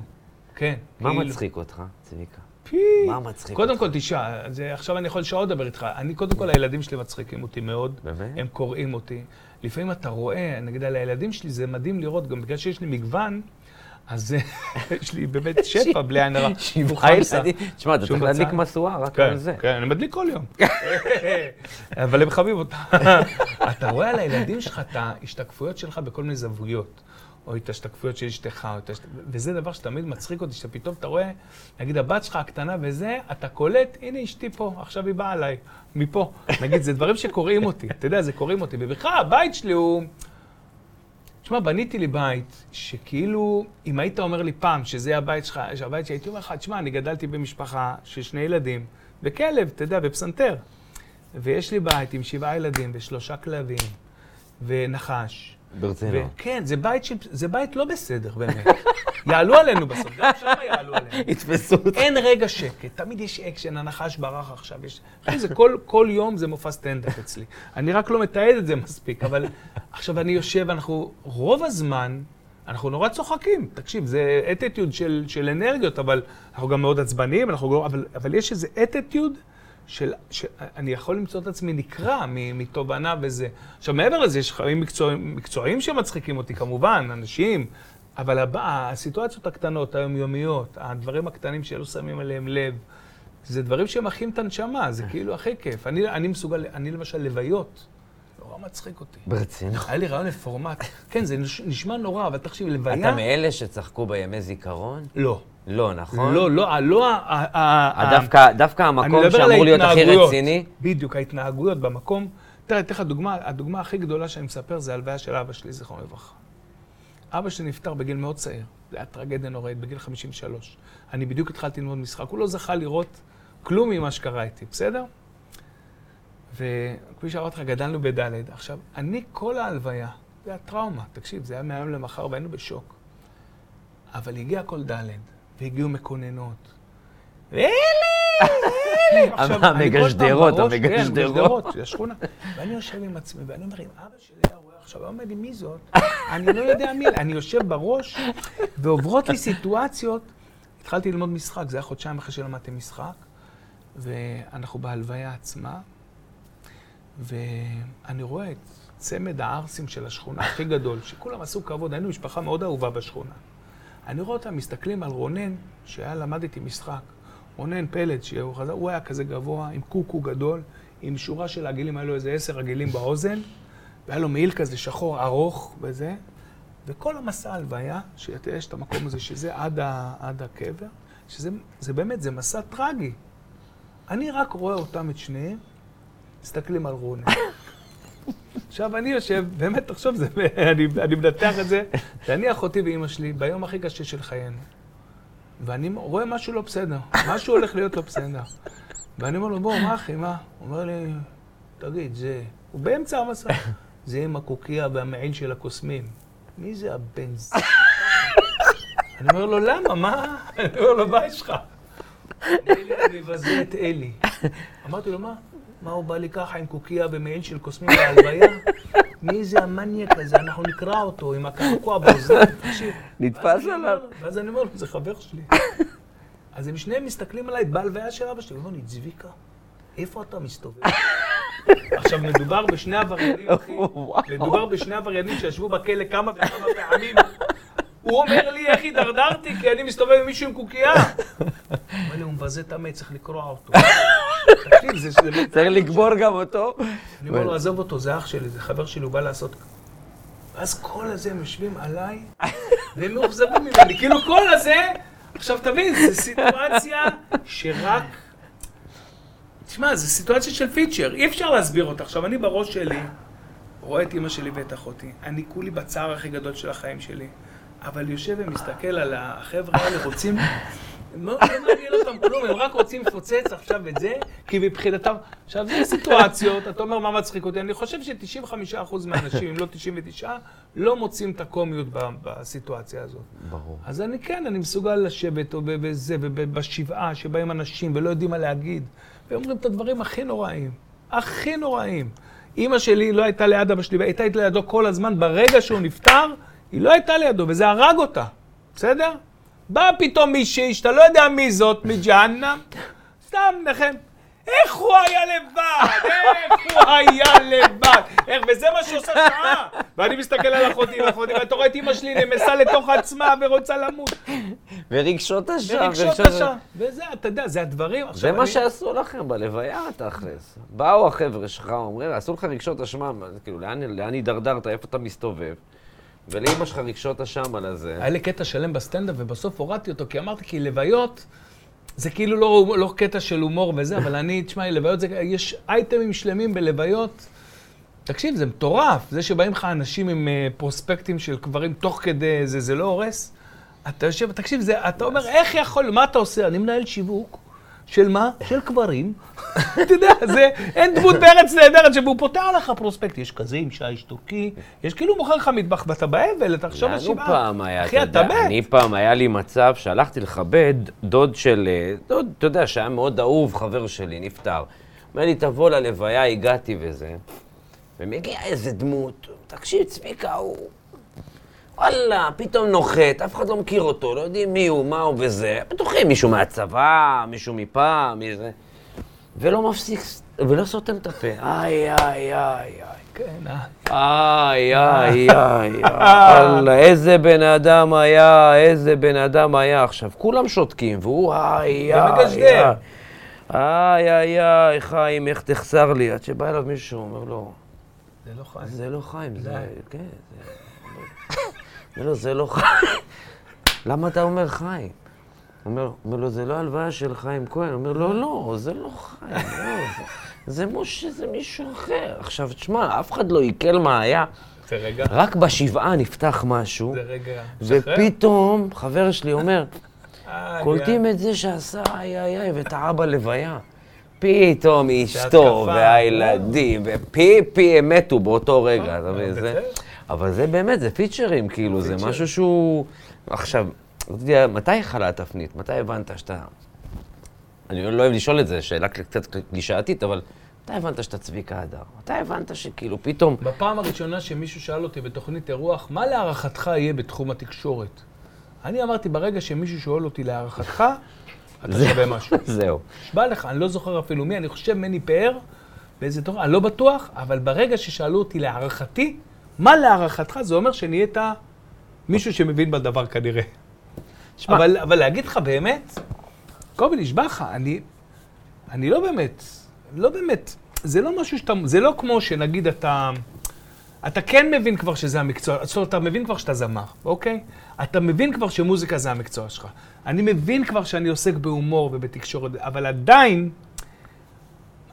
כן. מה כאילו. מצחיק אותך, צביקה? פי. מה מצחיק קודם אותך? כל, תשעה, זה- עכשיו אני יכול שעות לדבר איתך. אני, קודם כל, הילדים שלי מצחיקים אותי מאוד. באמת? הם קוראים אותי. לפעמים אתה רואה, נגיד על הילדים שלי, זה מדהים לראות, גם בגלל שיש לי מגוון, אז יש לי באמת שפע, בלי עין הרע. שבעה. ילדים. תשמע, אתה צריך להדליק. משואה רק כן, על זה. כן, אני מדליק כל יום. אבל הם חווים אותה. אתה רואה על הילדים שלך את ההשתקפויות שלך בכל מיני זוויות. או את ההשתקפויות של אשתך, או את ההשת... וזה דבר שתמיד מצחיק אותי, שאתה פתאום, אתה רואה, נגיד הבת שלך הקטנה וזה, אתה קולט, הנה אשתי פה, עכשיו היא באה אליי, מפה. נגיד, זה דברים שקוראים אותי, אתה יודע, זה קוראים אותי. ובכלל, הבית שלי הוא... תשמע, בניתי לי בית, שכאילו, אם היית אומר לי פעם שזה הבית שלך, שהבית שלי, הייתי אומר לך, תשמע, אני גדלתי במשפחה של שני ילדים, וכלב, אתה יודע, ופסנתר. ויש לי בית עם שבעה ילדים ושלושה כלבים, ונחש. ברצינות. כן, זה בית, של, זה בית לא בסדר, באמת. יעלו עלינו בסוף, גם שם יעלו עלינו. יתפסו אותך. אין רגע שקט, תמיד יש אקשן, הנחש ברח עכשיו, יש... זה כל, כל יום זה מופע סטנדאפ אצלי. אני רק לא מתעד את זה מספיק, אבל עכשיו אני יושב, אנחנו, רוב הזמן, אנחנו נורא צוחקים. תקשיב, זה אטיטיוד של, של אנרגיות, אבל אנחנו גם מאוד עצבניים, אנחנו גם, אבל, אבל יש איזה אטיטיוד של, שאני יכול למצוא את עצמי נקרע מתובנה וזה. עכשיו, מעבר לזה, יש חיים מקצועיים, מקצועיים שמצחיקים אותי, כמובן, אנשים, אבל הב- הסיטואציות הקטנות, היומיומיות, הדברים הקטנים שלא שמים עליהם לב, זה דברים שמחיים את הנשמה, זה כאילו הכי כיף. אני, אני מסוגל, אני למשל, לוויות, נורא מצחיק אותי. ברצינות. היה לי רעיון לפורמט. כן, זה נש- נשמע נורא, אבל תקשיב, לוויה... אתה מאלה שצחקו בימי זיכרון? לא. לא, נכון? לא, לא, ה- לא, ה- אה, דווקא- דווקא המקום שאמור להיות הכי. רציני, בדיוק, ההתנהגויות במקום. תראה, אתן לך דוגמה, הדוגמה הכי גדולה שאני מספר זה הלוויה של אבא שלי, זיכרונו לברכה. אבא שלי נפטר בגיל מאוד צעיר, זה היה טרגדיה נוראית, בגיל 53. אני בדיוק התחלתי ללמוד משחק, הוא לא זכה לראות כלום ממה שקרה איתי, בסדר? וכפי שאמרתי לך, גדלנו בדלת. עכשיו, אני כל ההלוויה, זה היה טראומה, תקשיב, זה היה מהיום למחר והיינו בשוק. אבל הגיע כל דלת, והגיעו מקוננות. אלה. המגשדרות, כן, המגשדרות. המגשדרות, של השכונה. ואני יושב עם עצמי, ואני אומר, אם אבא שלי היה רואה עכשיו, הוא אומר לי, מי זאת? אני לא יודע מי, אני יושב בראש, ועוברות לי סיטואציות. התחלתי ללמוד משחק, זה היה חודשיים אחרי שלמדתי משחק, ואנחנו בהלוויה עצמה, ואני רואה את צמד הערסים של השכונה הכי גדול, שכולם עשו כבוד, היינו משפחה מאוד אהובה בשכונה. אני רואה אותם מסתכלים על רונן, שהיה למד איתי משחק. רונן פלד, שהוא חזר, הוא היה כזה גבוה, עם קוקו גדול, עם שורה של עגילים, היה לו איזה עשר עגילים באוזן, והיה לו מעיל כזה שחור ארוך וזה, וכל המסע הלוויה, שיש את המקום הזה, שזה עד, ה, עד הקבר, שזה זה באמת, זה מסע טרגי. אני רק רואה אותם, את שניהם, מסתכלים על רונן. עכשיו אני יושב, באמת, תחשוב, זה, אני, אני מנתח את זה, שאני אחותי ואימא שלי ביום הכי קשה של חיינו. ואני רואה משהו לא בסדר, משהו הולך להיות לא בסדר. ואני אומר לו, בוא, מה אחי, מה? הוא אומר לי, תגיד, זה... הוא באמצע המסע. זה עם הקוקייה והמעיל של הקוסמים. מי זה הבן ז... אני אומר לו, למה? מה? אני אומר לו, מה יש לך? אני מבזה את אלי. אמרתי לו, מה? מה הוא בא לי ככה עם קוקייה ומעיל של קוסמים בהלוויה? מי זה המניאק הזה? אנחנו נקרע אותו עם הקעקוע באוזניים, תקשיב. נתפס עליו. ואז אני אומר לו, זה חבר שלי. אז הם שניהם מסתכלים עליי בהלוויה של אבא שלי, הוא אומר לי, צביקה, איפה אתה מסתובב? עכשיו, מדובר בשני עבריינים, אחי. מדובר בשני עבריינים שישבו בכלא כמה וכמה פעמים. הוא אומר לי, איך הידרדרתי? כי אני מסתובב עם מישהו עם קוקייה. הוא אומר לי, הוא מבזה את המת, צריך לקרוע אותו. צריך לקבור גם אותו. אני אומר לו, עזוב אותו, זה אח שלי, זה חבר שלי, הוא בא לעשות... ואז כל הזה הם יושבים עליי, והם מאוכזבים ממני. כאילו כל הזה, עכשיו תבין, זו סיטואציה שרק... תשמע, זו סיטואציה של פיצ'ר, אי אפשר להסביר אותה. עכשיו, אני בראש שלי רואה את אימא שלי ואת אחותי. אני כולי בצער הכי גדול של החיים שלי. אבל יושב ומסתכל על החבר'ה האלה, רוצים... לא מעניין אותם כלום, הם רק רוצים לפוצץ עכשיו את זה, כי מבחינתם... עכשיו, זה סיטואציות, אתה אומר, מה מצחיק אותי? אני חושב ש-95% מהאנשים, אם לא 99, לא מוצאים את הקומיות בסיטואציה הזאת. ברור. אז אני כן, אני מסוגל לשבת או בזה, ובשבעה שבאים אנשים ולא יודעים מה להגיד, ואומרים את הדברים הכי נוראים, הכי נוראים. אימא שלי לא הייתה ליד אבא שלי, והייתה לידו כל הזמן, ברגע שהוא נפטר, היא לא הייתה לידו, וזה הרג אותה, בסדר? באה פתאום מישהי שאתה לא יודע מי זאת, מג'הנם, סתם נחם. איך הוא היה לבד? איך הוא היה לבד? איך, וזה מה שעושה שעה. ואני מסתכל על אחותי, ואחותי, ואתה רואה את אמא שלי נמסה לתוך עצמה ורוצה למות. ורגשות אשם. ורגשות אשם. וזה, אתה יודע, זה הדברים. זה מה שעשו לכם בלוויה, תכלס. באו החבר'ה שלך, אומרים, עשו לך רגשות אשמה, כאילו, לאן הידרדרת, איפה אתה מסתובב? ולאמא שלך רגשות אשם על הזה. היה לי קטע שלם בסטנדאפ, ובסוף הורדתי אותו, כי אמרתי, כי לוויות, זה כאילו לא, לא קטע של הומור וזה, אבל אני, תשמע, לוויות, זה, יש אייטמים שלמים בלוויות. תקשיב, זה מטורף. זה שבאים לך אנשים עם אה, פרוספקטים של קברים תוך כדי זה, זה לא הורס. אתה יושב, תקשיב, זה, אתה אומר, איך יכול, מה אתה עושה? אני מנהל שיווק. של מה? של קברים. אתה יודע, זה, אין דמות בארץ נהדרת שבו פותח לך פרוספקט. יש כזה עם שי שתוקי, יש כאילו מוכר לך מטבח ואתה באבל, אתה עכשיו לנו בשבעה. פעם היה, אחי, אתה מת. אני פעם, היה לי מצב שהלכתי לכבד דוד של, אה, דוד, אתה יודע, שהיה מאוד אהוב, חבר שלי, נפטר. אומר לי, תבוא ללוויה, הגעתי וזה. ומגיע איזה דמות, תקשיב, צביקה, הוא... וואלה, פתאום נוחת, אף אחד לא מכיר אותו, לא יודעים מי הוא, מה הוא וזה. בטוחים, מישהו מהצבא, מישהו מפעם, מי זה. ולא מפסיק, ולא סותם את הפה. איי, איי, איי, איי. כן, אה. איי, איי, איי, וואלה, איזה בן אדם היה, איזה בן אדם היה. עכשיו, כולם שותקים, והוא איי, איי, ומגשדר. איי, איי, איי, חיים, איך תחסר לי. עד שבא אליו מישהו, אומר לו, זה לא חיים. זה לא חיים, זה. כן. אומר לו, זה לא חיים. למה אתה אומר חיים? אומר, אומר לו, זה לא הלוויה של חיים כהן. אומר, לא, לא, זה לא חיים, לא, זה, זה משה, זה מישהו אחר. עכשיו, תשמע, אף אחד לא עיכל מה היה. זה רגע, רק בשבעה נפתח משהו, זה רגע. ופתאום חבר שלי אומר, קולטים. את זה שעשה איי איי איי וטעה בלוויה. פתאום אשתו. והילדים, ופי פי הם מתו באותו רגע, אתה מבין? אבל זה באמת, זה פיצ'רים, כאילו, זה. משהו שהוא... עכשיו, רציתי, מתי חלה התפנית? מתי הבנת שאתה... אני לא אוהב לשאול את זה, שאלה קצת קלישאתית, אבל מתי הבנת שאתה צביקה הדר? מתי הבנת שכאילו פתאום... בפעם הראשונה שמישהו שאל אותי בתוכנית אירוח, מה להערכתך יהיה בתחום התקשורת? אני אמרתי, ברגע שמישהו שואל אותי להערכתך, אתה שווה משהו. זהו. נשבע לך, אני לא זוכר אפילו מי, אני חושב מני פאר, באיזה תור, אני לא בטוח, אבל ברגע ששאלו אותי להערכתי, מה להערכתך? זה אומר שנהיית מישהו שמבין בדבר כנראה. שמע. אבל, אבל להגיד לך באמת, קובי, נשבע לך, אני, אני לא באמת, לא באמת, זה לא משהו שאתה, זה לא כמו שנגיד אתה, אתה כן מבין כבר שזה המקצוע, זאת אומרת, אתה מבין כבר שאתה זמר, אוקיי? אתה מבין כבר שמוזיקה זה המקצוע שלך. אני מבין כבר שאני עוסק בהומור ובתקשורת, אבל עדיין,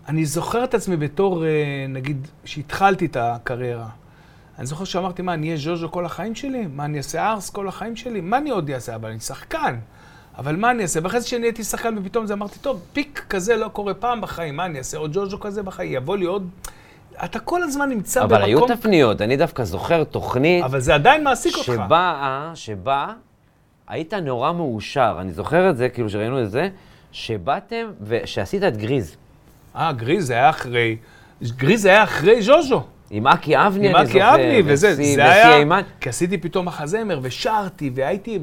אני זוכר את עצמי בתור, אה, נגיד, שהתחלתי את הקריירה. אני זוכר שאמרתי, מה, אני אהיה ז'וז'ו כל החיים שלי? מה, אני אעשה ארס כל החיים שלי? מה אני עוד אעשה? אבל אני שחקן. אבל מה אני אעשה? ואחרי זה שנהייתי שחקן, ופתאום זה אמרתי, טוב, פיק כזה לא קורה פעם בחיים, מה אני אעשה? עוד ז'וז'ו כזה בחיים, יבוא לי עוד... אתה כל הזמן נמצא אבל במקום... היו תפניות, אני דווקא זוכר תוכנית אבל זה עדיין מעסיק אותך. שבה, שבה היית נורא מאושר, אני זוכר את זה, כאילו שראינו את זה, שבאתם ושעשית את גריז. אה, גריז היה אחרי... גריז היה אחרי ז'וז'ו. עם אקי אבני, עם אני אקי זוכר. אבני, וזה, זה היה... כי עשיתי פתאום מחזמר, ושרתי, והייתי...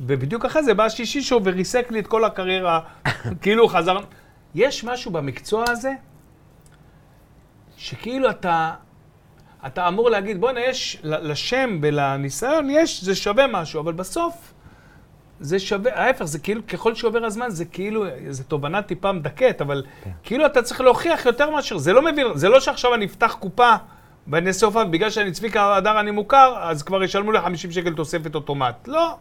ובדיוק אחרי זה בא שישי שוב וריסק לי את כל הקריירה, כאילו חזר... יש משהו במקצוע הזה, שכאילו אתה... אתה אמור להגיד, בוא'נה, יש לשם ולניסיון, יש, זה שווה משהו, אבל בסוף זה שווה, ההפך, זה כאילו, ככל שעובר הזמן, זה כאילו, זו תובנה טיפה מדכאת, אבל כאילו אתה צריך להוכיח יותר מאשר, זה לא מבין, זה לא שעכשיו אני אפתח קופה ואני אעשה הופעה, בגלל שאני צביקה הדר אני מוכר, אז כבר ישלמו לי 50 שקל תוספת אוטומט. לא.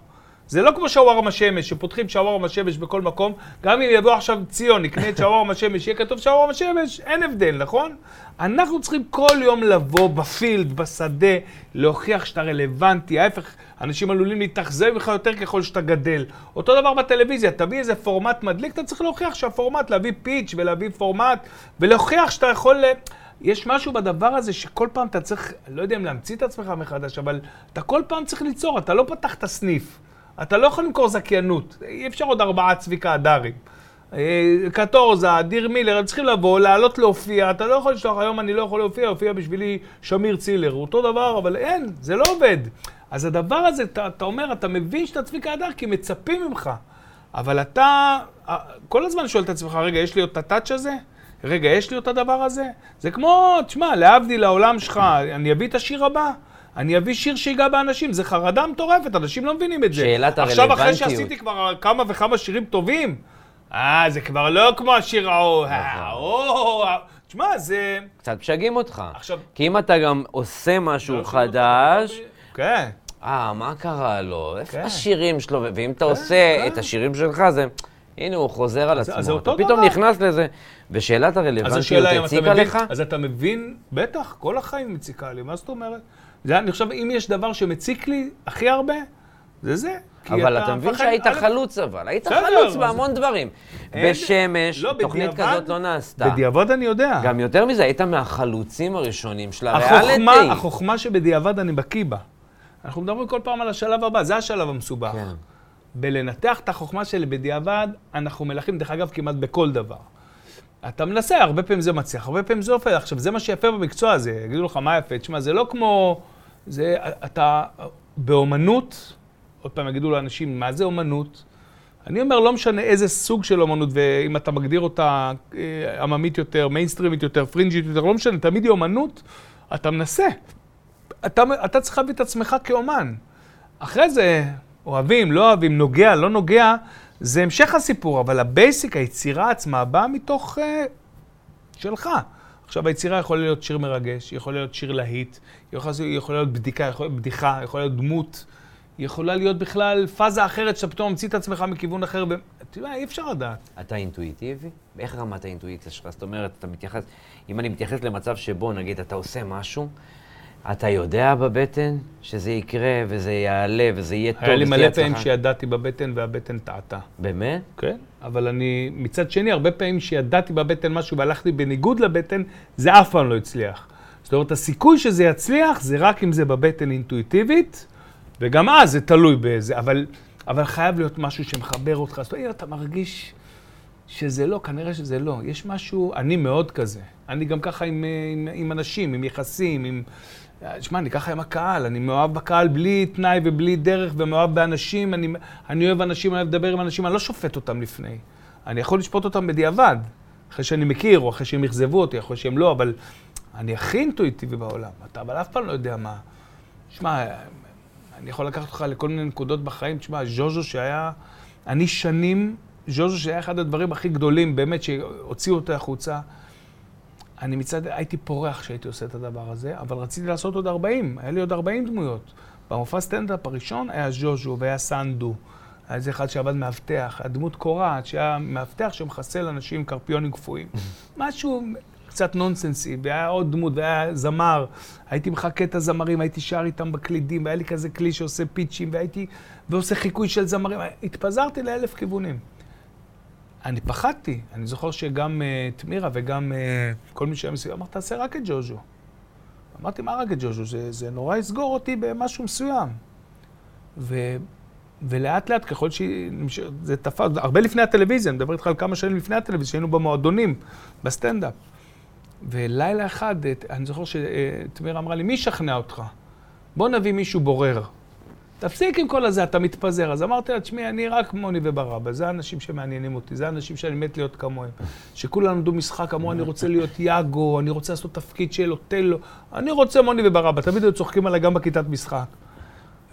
זה לא כמו שווארמה שמש, שפותחים שווארמה שמש בכל מקום, גם אם יבוא עכשיו ציון, נקנה את שווארמה שמש, יהיה כתוב שווארמה שמש, אין הבדל, נכון? אנחנו צריכים כל יום לבוא בפילד, בשדה, להוכיח שאתה רלוונטי, ההפך, אנשים עלולים להתאכזב ממך יותר ככל שאתה גדל. אותו דבר בטלוויזיה, תביא איזה פורמט מדליק, אתה צריך להוכיח שהפורמט, להביא פיץ' ולהביא פורמט, ולהוכיח שאתה יכול... ל- יש משהו בדבר הזה שכל פעם אתה צריך, לא יודע אם להמציא את עצמך מחדש, אבל אתה כל פעם צריך ליצור, אתה לא פתחת סניף. אתה לא יכול למכור זכיינות, אי אפשר עוד ארבעה צביקה הדרים. אה, קטורזה, דיר מילר, הם צריכים לבוא, לעלות להופיע, אתה לא יכול לשלוח, היום אני לא יכול להופיע, יופיע בשבילי שמיר צילר, אותו דבר, אבל אין, זה לא עובד. אז הדבר הזה, אתה, אתה אומר, אתה מבין שאתה צביקה הדר, כי מצפים ממך. אבל אתה אה, כל הזמן שואל את עצמך, רגע, יש לי עוד את הטאץ' הזה? רגע, יש לי עוד את הדבר הזה? זה כמו, תשמע, להבדיל העולם שלך, אני אביא את השיר הבא? אני אביא שיר שיגע באנשים, זה חרדה מטורפת, אנשים לא מבינים את זה. שאלת עכשיו, אחרי הרלוונטיות. שעשיתי כבר כמה וכמה שירים טובים, אה, זה כבר לא כמו השיר ההוא, ההוא, תשמע, זה... קצת משגעים אותך. עכשיו- כי אם אתה גם עושה משהו לא חדש, כן. אה, מה קרה לו? איפה כן. השירים שלו? ואם אתה עושה כן. את השירים שלך, זה... הנה, הוא חוזר על אז זה עצמו. אותו אתה פתאום דבר. נכנס לזה. ושאלת הרלוונטיות הציקה לך? אז אתה מבין, בטח, כל החיים מציקה לי, מה זאת אומרת? זה, אני חושב, אם יש דבר שמציק לי הכי הרבה, זה זה. אבל אתה מבין שהיית חלוץ אבל, היית חלוץ בהמון דברים. אין- בשמש, לא, תוכנית בדיעבד- כזאת לא נעשתה. בדיעבד אני יודע. גם יותר מזה, היית מהחלוצים הראשונים של הריאליטי. החוכמה שבדיעבד אני בקיא בה. אנחנו מדברים כל פעם על השלב הבא, זה השלב המסובך. כן. בלנתח את החוכמה שלי בדיעבד, אנחנו מלכים, דרך אגב, כמעט בכל דבר. אתה מנסה, הרבה פעמים זה מצליח, הרבה פעמים זה עופר. עכשיו, זה מה שיפה במקצוע הזה, יגידו לך מה יפה. תשמע, זה לא כמו... זה, אתה, באומנות, עוד פעם יגידו לאנשים, מה זה אומנות? אני אומר, לא משנה איזה סוג של אומנות, ואם אתה מגדיר אותה אה, עממית יותר, מיינסטרימית יותר, פרינג'ית יותר, לא משנה, תמיד היא אומנות, אתה מנסה. אתה, אתה צריך להביא את עצמך כאומן. אחרי זה, אוהבים, לא אוהבים, נוגע, לא נוגע, זה המשך הסיפור, אבל ה basic, היצירה עצמה, באה מתוך אה, שלך. עכשיו, היצירה יכולה להיות שיר מרגש, יכולה להיות שיר להיט, יכולה, יכולה להיות בדיקה, יכולה להיות בדיחה, יכולה להיות דמות, יכולה להיות בכלל פאזה אחרת, שאתה פתאום ממציא את עצמך מכיוון אחר. ו- אתה יודע, אי אפשר לדעת. אתה אינטואיטיבי? איך רמת האינטואיציה שלך? זאת אומרת, אתה מתייחס, אם אני מתייחס למצב שבו, נגיד, אתה עושה משהו, אתה יודע בבטן שזה יקרה וזה יעלה וזה יהיה טוב, היה לי מלא פעמים. שידעתי בבטן והבטן טעתה. באמת? כן, אבל אני, מצד שני, הרבה פעמים שידעתי בבטן משהו והלכתי בניגוד לבטן, זה אף פעם לא הצליח. זאת אומרת, הסיכוי שזה יצליח זה רק אם זה בבטן אינטואיטיבית, וגם אז זה תלוי באיזה, אבל, אבל חייב להיות משהו שמחבר אותך. זאת אומרת, אתה מרגיש שזה לא, כנראה שזה לא. יש משהו, אני מאוד כזה. אני גם ככה עם, עם, עם אנשים, עם יחסים, עם... שמע, אני ככה עם הקהל, אני מאוהב בקהל בלי תנאי ובלי דרך, ומאוהב באנשים, אני, אני אוהב אנשים, אני אוהב לדבר עם אנשים, אני לא שופט אותם לפני. אני יכול לשפוט אותם בדיעבד, אחרי שאני מכיר, או אחרי שהם אכזבו אותי, אחרי שהם לא, אבל אני הכי אינטואיטיבי בעולם. אתה אבל אף פעם לא יודע מה. שמע, אני יכול לקחת אותך לכל מיני נקודות בחיים. תשמע, ז'וז'ו שהיה, אני שנים, ז'וז'ו שהיה אחד הדברים הכי גדולים, באמת, שהוציאו אותו החוצה. אני מצד, הייתי פורח כשהייתי עושה את הדבר הזה, אבל רציתי לעשות עוד 40, היה לי עוד 40 דמויות. במופע סטנדאפ הראשון היה ז'וז'ו והיה סנדו. היה איזה אחד שעבד מאבטח, היה דמות קורעת, שהיה מאבטח שמחסל אנשים עם קרפיונים קפואים. משהו קצת נונסנסי, והיה עוד דמות, והיה זמר. הייתי מחכה את הזמרים, הייתי שר איתם בקלידים, והיה לי כזה כלי שעושה פיצ'ים, והייתי, ועושה חיקוי של זמרים. התפזרתי לאלף כיוונים. אני פחדתי. אני זוכר שגם uh, תמירה וגם uh, כל מי שהיה מסביב, אמר, תעשה רק את ג'וז'ו. אמרתי, מה רק את ג'וז'ו? זה, זה נורא יסגור אותי במשהו מסוים. ו, ולאט לאט, ככל שזה תפס, הרבה לפני הטלוויזיה, אני מדבר איתך על כמה שנים לפני הטלוויזיה, שהיינו במועדונים, בסטנדאפ. ולילה אחד, אני זוכר שתמירה אמרה לי, מי ישכנע אותך? בוא נביא מישהו בורר. תפסיק עם כל הזה, אתה מתפזר. אז אמרתי לה, תשמעי, אני רק מוני וברבא, זה האנשים שמעניינים אותי, זה האנשים שאני מת להיות כמוהם. שכולם למדו משחק, אמרו, אני רוצה להיות יאגו, אני רוצה לעשות תפקיד של אוטלו, אני רוצה מוני וברבא. תמיד היו צוחקים עליי גם בכיתת משחק.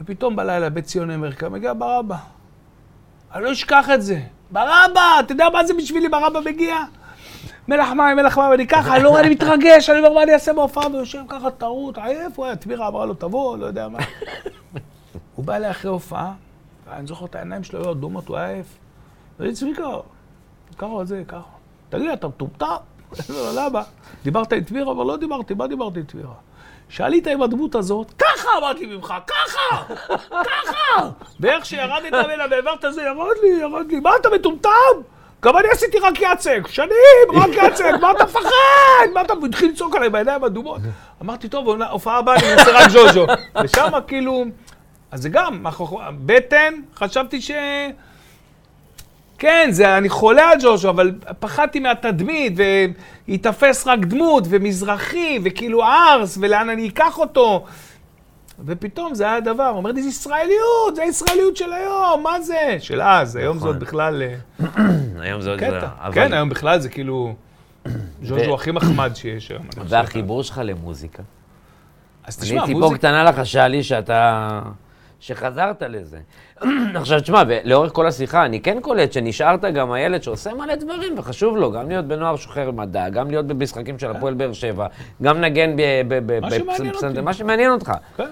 ופתאום בלילה, בית ציוני אמריקה, מגיע ברבא. אני לא אשכח את זה. ברבא, אתה יודע מה זה בשבילי ברבא מגיע? מלח מים, מלח מים, אני ככה, אני לא רואה, אני מתרגש, אני אומר, מה אני אעשה בהופעה? ויושב ככה טרוט, עייף, הוא היה, תמירה אמרה לו, תבוא, לא יודע מה. הוא בא אליי אחרי הופעה, ואני זוכר את העיניים שלו היו אדומות, הוא היה עייף. ואני צביקה, ככה זה, ככה. תגיד, אתה מטומטם? למה? דיברת עם טבירה? אבל לא דיברתי, מה דיברתי עם טבירה? שעלית עם הדמות הזאת, ככה אמרתי ממך, ככה, ככה. ואיך שירדת ממנה והעברת זה, ירד לי, ירד לי. מה, אתה מטומטם? גם אני עשיתי רק יצק, שנים, רק יצק, מה אתה מפחד? מה אתה... הוא התחיל לצעוק עליי בעיניים אדומות. אמרתי, טוב, הופעה הבאה אני מנסה רק ז'וז'ו. ושם כאילו... אז זה גם, בטן, חשבתי ש... כן, זה, אני חולה על ג'ושו, אבל פחדתי מהתדמית, וייתפס רק דמות, ומזרחי, וכאילו ארס, ולאן אני אקח אותו. ופתאום זה היה הדבר, הוא אומר לי, זה ישראליות, זה הישראליות של היום, מה זה? של אז, היום זה עוד נכון. בכלל... אה, היום זה עוד... קטע. כן, היום בכלל זה כאילו... ז'וז'ו הכי מחמד שיש היום. והחיבור שלך למוזיקה? אז תשמע, מוזיקה... אני ציפור קטנה לחשה לי שאתה... שחזרת לזה. עכשיו, תשמע, לאורך כל השיחה, אני כן קולט שנשארת גם הילד שעושה מלא דברים, וחשוב לו גם להיות בנוער שוחר מדע, גם להיות במשחקים של הפועל באר שבע, גם נגן בפסנתר, מה שמעניין אותך. כן.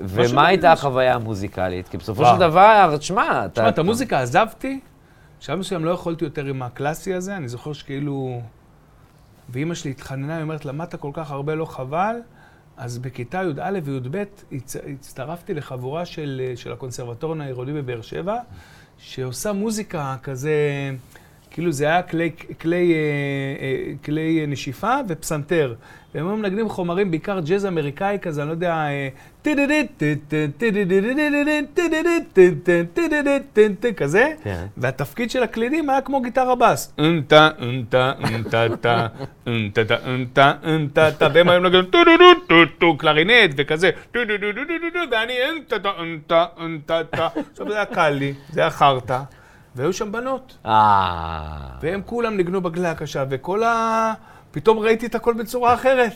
ומה הייתה החוויה המוזיקלית? כי בסופו של דבר, תשמע, אתה... תשמע, את המוזיקה עזבתי, בשלב מסוים לא יכולתי יותר עם הקלאסי הזה, אני זוכר שכאילו... ואימא שלי התחננה, היא אומרת, למדת כל כך הרבה, לא חבל? אז בכיתה י"א וי"ב הצטרפתי לחבורה של, של הקונסרבטוריון העירוני בבאר שבע, שעושה מוזיקה כזה, כאילו זה היה כלי, כלי, אה, אה, כלי נשיפה ופסנתר. והם היו מנגנים חומרים, בעיקר ג'אז אמריקאי כזה, אני לא יודע, כזה, והתפקיד של הקלידים היה כמו גיטרה בס. אנטה, אנטה, אנטה, טה, אנטה, טה, אנטה, אנטה, טה, והם היו מנגנים טו דו דו טו טו קלרינט וכזה, טו דו דו דו דו ואני אנטה, טה, אנטה, טה. עכשיו זה היה קל לי, זה היה חרטא. והיו שם בנות. והם כולם ניגנו בכלי הקשה, וכל ה... פתאום ראיתי את הכל בצורה אחרת.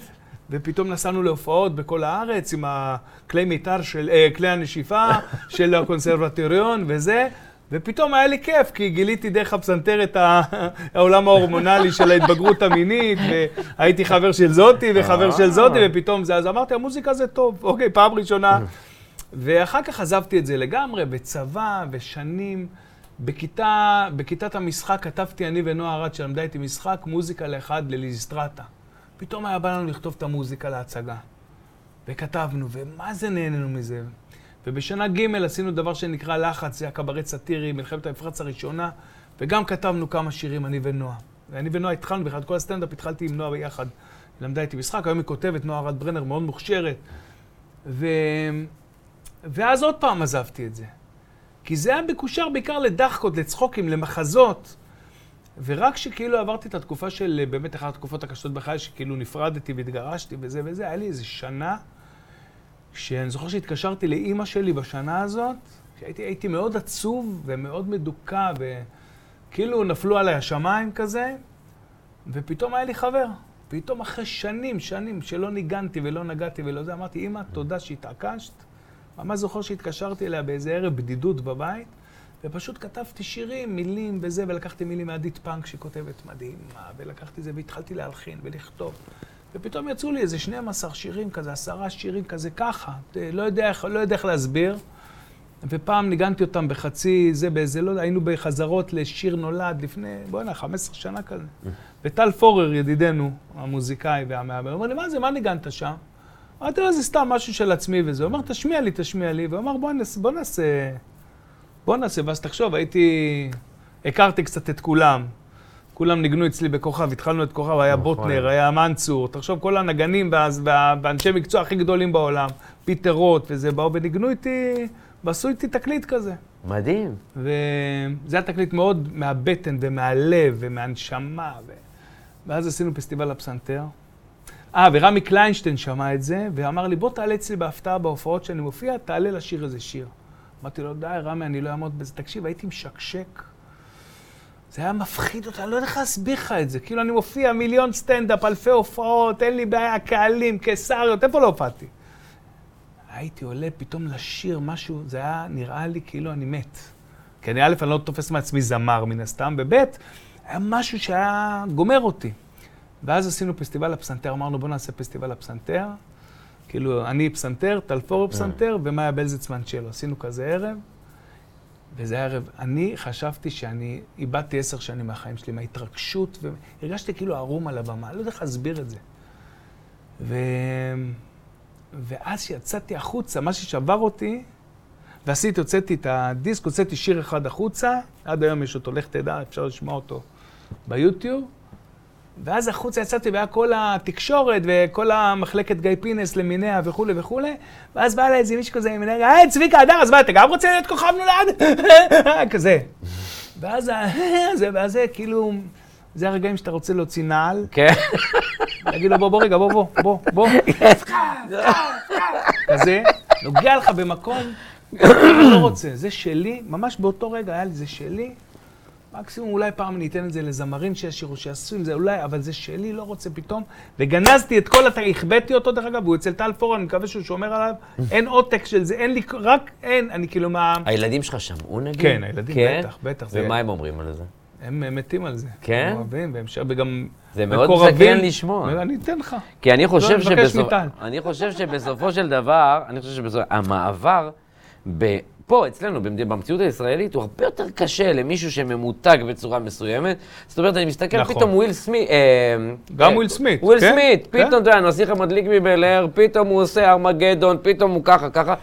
ופתאום נסענו להופעות בכל הארץ עם הכלי מיתר של, אה, כלי הנשיפה של הקונסרבטוריון וזה, ופתאום היה לי כיף, כי גיליתי דרך הפסנתר את העולם ההורמונלי של ההתבגרות המינית, והייתי חבר של זאתי וחבר של זאתי, ופתאום זה, אז אמרתי, המוזיקה זה טוב, אוקיי, פעם ראשונה. ואחר כך עזבתי את זה לגמרי, בצבא, ושנים. בכיתה, בכיתת המשחק כתבתי אני ונועה ארד, שלמדה איתי משחק, מוזיקה לאחד לליסטרטה. פתאום היה בא לנו לכתוב את המוזיקה להצגה. וכתבנו, ומה זה נהנינו מזה. ובשנה ג' עשינו דבר שנקרא לחץ, זה הקברט סאטירי, מלחמת המפרץ הראשונה, וגם כתבנו כמה שירים, אני ונועה. ואני ונועה התחלנו בכלל, כל הסטנדאפ התחלתי עם נועה ביחד. למדה איתי משחק, היום היא כותבת, נועה ארד ברנר, מאוד מוכשרת. ו... ואז עוד פעם עזבתי את זה. כי זה היה מקושר בעיקר לדחקות, לצחוקים, למחזות. ורק כשכאילו עברתי את התקופה של, באמת אחת התקופות הקשות בחיי, שכאילו נפרדתי והתגרשתי וזה וזה, היה לי איזה שנה, שאני זוכר שהתקשרתי לאימא שלי בשנה הזאת, שהייתי מאוד עצוב ומאוד מדוכא, וכאילו נפלו עליי השמיים כזה, ופתאום היה לי חבר. פתאום אחרי שנים, שנים שלא ניגנתי ולא נגעתי ולא זה, אמרתי, אימא, תודה שהתעקשת. ממש זוכר שהתקשרתי אליה באיזה ערב בדידות בבית, ופשוט כתבתי שירים, מילים וזה, ולקחתי מילים מעדית פאנק שכותבת מדהימה, ולקחתי זה והתחלתי להלחין ולכתוב. ופתאום יצאו לי איזה 12 שירים כזה, עשרה שירים כזה ככה, לא יודע, לא יודע איך להסביר. ופעם ניגנתי אותם בחצי, זה באיזה, לא יודע, היינו בחזרות לשיר נולד לפני, בוא'נה, 15 שנה כזה. וטל פורר, ידידנו, המוזיקאי והמאמן, אומר לי, מה זה, מה ניגנת שם? אמרתי לו, זה סתם משהו של עצמי וזה. הוא אמר, תשמיע לי, תשמיע לי. והוא אמר, בוא נעשה, בוא נעשה, בוא נעשה. ואז תחשוב, הייתי הכרתי קצת את כולם. כולם ניגנו אצלי בכוכב, התחלנו את כוכב, היה נכון. בוטנר, היה מנצור, תחשוב, כל הנגנים וה- וה- והאנשי מקצוע הכי גדולים בעולם, פיטר רוט וזה, באו וניגנו איתי, ועשו איתי תקליט כזה. מדהים. וזה היה תקליט מאוד מהבטן ומהלב ומהנשמה. ו... ואז עשינו פסטיבל הפסנתר. אה, ורמי קליינשטיין שמע את זה, ואמר לי, בוא תעלה אצלי בהפתעה בהופעות שאני מופיע, תעלה לשיר איזה שיר. אמרתי לו, די, רמי, אני לא אעמוד בזה. תקשיב, הייתי משקשק. זה היה מפחיד אותי, אני לא יודע איך להסביר לך את זה. כאילו, אני מופיע מיליון סטנדאפ, אלפי הופעות, אין לי בעיה, קהלים, קיסריות, איפה לא הופעתי? הייתי עולה פתאום לשיר משהו, זה היה נראה לי כאילו אני מת. כי אני, א', אני לא תופס מעצמי זמר מן הסתם, וב', היה משהו שהיה גומר אותי. ואז עשינו פסטיבל הפסנתר, אמרנו בוא נעשה פסטיבל הפסנתר. כאילו, אני פסנתר, טלפורו פסנתר, ומאיה בלזיצמן צ'לו. עשינו כזה ערב, וזה היה ערב, אני חשבתי שאני איבדתי עשר שנים מהחיים שלי, מההתרגשות, והרגשתי כאילו ערום על הבמה, לא יודע איך להסביר את זה. ו... ואז כשיצאתי החוצה, מה ששבר אותי, ועשיתי, הוצאתי את הדיסק, הוצאתי שיר אחד החוצה, עד היום יש אותו, לך תדע, אפשר לשמוע אותו ביוטיוב. ואז החוצה יצאתי, והיה כל התקשורת וכל המחלקת גיא פינס למיניה וכולי וכולי, ואז בא אליי איזה מישהו כזה, מנהל, היי, צביקה הדר, אז מה, אתה גם רוצה להיות כוכב נולד? כזה. ואז זה, ואז זה כאילו, זה הרגעים שאתה רוצה להוציא נעל, כן. להגיד לו, בוא, בוא רגע, בוא, בוא, בוא, בוא. כזה, נוגע לך במקום, אני לא רוצה, זה שלי, ממש באותו רגע היה לי, זה שלי. מקסימום אולי פעם אני אתן את זה לזמרים שישירו, שיעשו עם זה, אולי, אבל זה שלי, לא רוצה פתאום. וגנזתי את כל, הת- החבאתי אותו דרך אגב, והוא אצל טל פורן, אני מקווה שהוא שומר עליו. אין עותק של זה, אין לי, רק אין, אני כאילו מה... הילדים שלך שמעו נגיד? כן, הילדים, בטח, בטח, זה- ומה הם אומרים על זה? הם מתים על זה. כן? הם אוהבים, והם שם, וגם... זה מאוד. מסקרן לשמוע. אני אתן לך. כי אני חושב, לא, אני מבקש שבסופ... מטל. אני חושב שבסופו של דבר, אני חושב שבסופו... המעבר, ב... פה, אצלנו, במציאות הישראלית, הוא הרבה יותר קשה למישהו שממותג בצורה מסוימת. זאת אומרת, אני מסתכל, נכון. פתאום וויל סמית... גם וויל סמית, וויל כן, סמית, כן. פתאום, אתה יודע, הנסיך המדליק מבל אייר, פתאום הוא עושה ארמגדון, פתאום הוא ככה, ככה.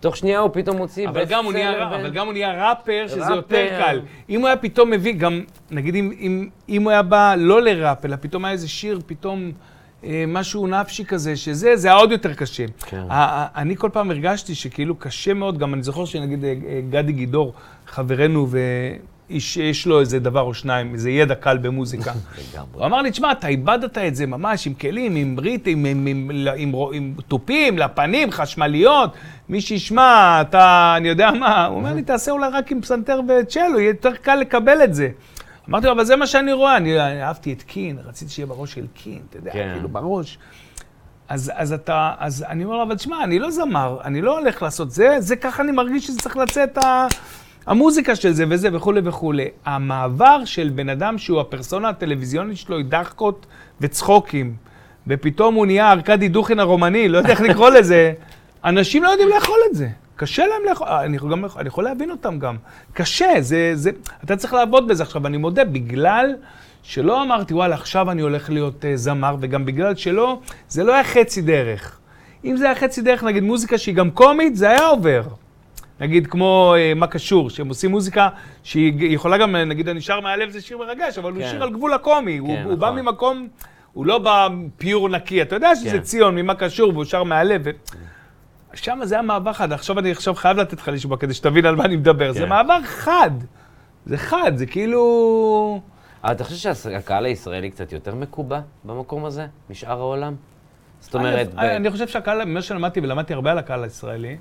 תוך שנייה הוא פתאום מוציא אבל גם, הוא נהיה, ב- אבל גם הוא נהיה ראפר, שזה ראפר. יותר קל. אם הוא היה פתאום מביא, גם, נגיד, אם, אם, אם הוא היה בא לא לראפ, אלא פתאום היה איזה שיר, פתאום אה, משהו נפשי כזה, שזה, זה היה עוד יותר קשה. כן. אני כל פעם הרגשתי שכאילו קשה מאוד, גם אני זוכר שנגיד אה, אה, גדי גידור, חברנו, ואיש שיש לו איזה דבר או שניים, איזה ידע קל במוזיקה. הוא אמר לי, תשמע, אתה איבדת את זה ממש עם כלים, עם ברית, עם, עם, עם, עם, עם, עם תופים, לפנים, חשמליות. מי שישמע, אתה, אני יודע מה, הוא אומר לי, תעשה אולי רק עם פסנתר וצ'לו, יהיה יותר קל לקבל את זה. אמרתי לו, אבל זה מה שאני רואה, אני אני אהבתי את קין, רציתי שיהיה בראש של קין, אתה יודע, כן. כאילו בראש. אז, אז אתה, אז אני אומר לו, אבל תשמע, אני לא זמר, אני לא הולך לעשות זה, זה ככה אני מרגיש שזה צריך לצאת ה... המוזיקה של זה וזה וכולי וכולי. המעבר של בן אדם שהוא הפרסונה הטלוויזיונית שלו היא דחקות וצחוקים, ופתאום הוא נהיה ארכדי דוכין הרומני, לא יודע איך לקרוא לזה, אנשים לא יודעים לאכול את זה. קשה להם לאכול, אני, יכול גם, אני יכול להבין אותם גם. קשה, זה, זה, אתה צריך לעבוד בזה. עכשיו, אני מודה, בגלל שלא אמרתי, וואלה, עכשיו אני הולך להיות uh, זמר, וגם בגלל שלא, זה לא היה חצי דרך. אם זה היה חצי דרך, נגיד מוזיקה שהיא גם קומית, זה היה עובר. נגיד כמו אה, מה קשור, שהם עושים מוזיקה שהיא יכולה גם, אה, נגיד הנשאר מהלב זה שיר מרגש, אבל הוא כן. שיר על גבול הקומי, הוא, כן, הוא בא נכון. ממקום, הוא לא בא פיור נקי, אתה יודע שזה כן. ציון, ממה קשור, והוא שר מהלב. ו... שם זה היה מעבר חד, עכשיו אני עכשיו חייב לתת לך לשמוע כדי שתבין על מה אני מדבר, זה כן. מעבר חד, זה חד, זה כאילו... אבל אתה חושב שהקהל הישראלי קצת יותר מקובע במקום הזה משאר העולם? זאת אומרת, ב- אני, אני חושב שהקהל, ממה שלמדתי, ולמדתי הרבה על הקהל הישראלי,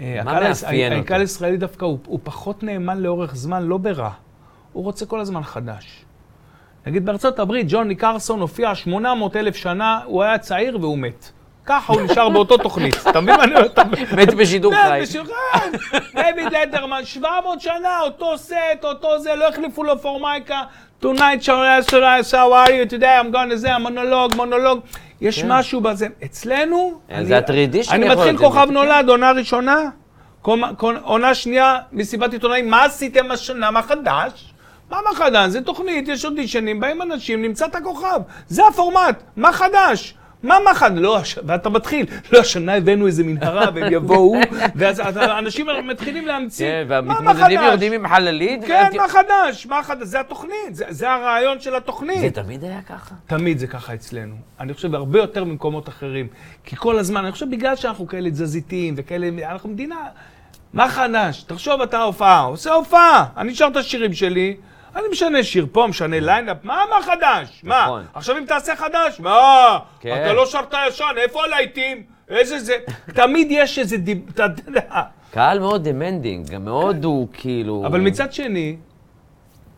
אה, מה מאפיין אותו? הקהל הישראלי דווקא הוא, הוא פחות נאמן לאורך זמן, לא ברע. הוא רוצה כל הזמן חדש. נגיד בארצות הברית, ג'וני קרסון הופיע 800 אלף שנה, הוא היה צעיר והוא מת. ככה הוא נשאר באותו תוכנית. אתה מבין מה אני אומר? מת בשידור חי. בשולחן. דויד לטרמן, 700 שנה, אותו סט, אותו זה, לא החליפו לו פורמייקה. Tonight, how are you today, I'm gonna זה, המונולוג, מונולוג. יש כן. משהו בזה. אצלנו... זה אני- הטרדישן אני יכול מתחיל להיות, כוכב נולד, עונה ראשונה, עונה שנייה, מסיבת עיתונאים, מה עשיתם השנה, מה חדש? מה מה חדש? זה תוכנית, יש אודישנים, באים אנשים, נמצא את הכוכב. זה הפורמט, מה חדש? מה מחד? לא, הש- ואתה מתחיל, לא, השנה הבאנו איזה מנהרה והם יבואו, ואז אתה- אנשים מתחילים להמציא. כן, והמתמודדים? יורדים עם חללית. כן, מה חדש? מה חדש? זה התוכנית, זה, זה הרעיון של זה התוכנית. תמיד היה ככה. תמיד זה ככה אצלנו. אני חושב הרבה יותר ממקומות אחרים. כי כל הזמן, אני חושב בגלל שאנחנו כאלה תזזיתיים וכאלה, אנחנו מדינה... מה חדש? תחשוב אתה הופעה, עושה הופעה. אני שר את השירים שלי, אני משנה שיר פה, משנה lineup, מה, מה חדש? מה? נכון. עכשיו אם תעשה חדש, מה? כן. אתה לא שרת ישן, איפה הלהיטים? איזה זה? תמיד יש איזה דיב... אתה יודע. קהל מאוד demanding, גם מאוד הוא כאילו... אבל מצד שני,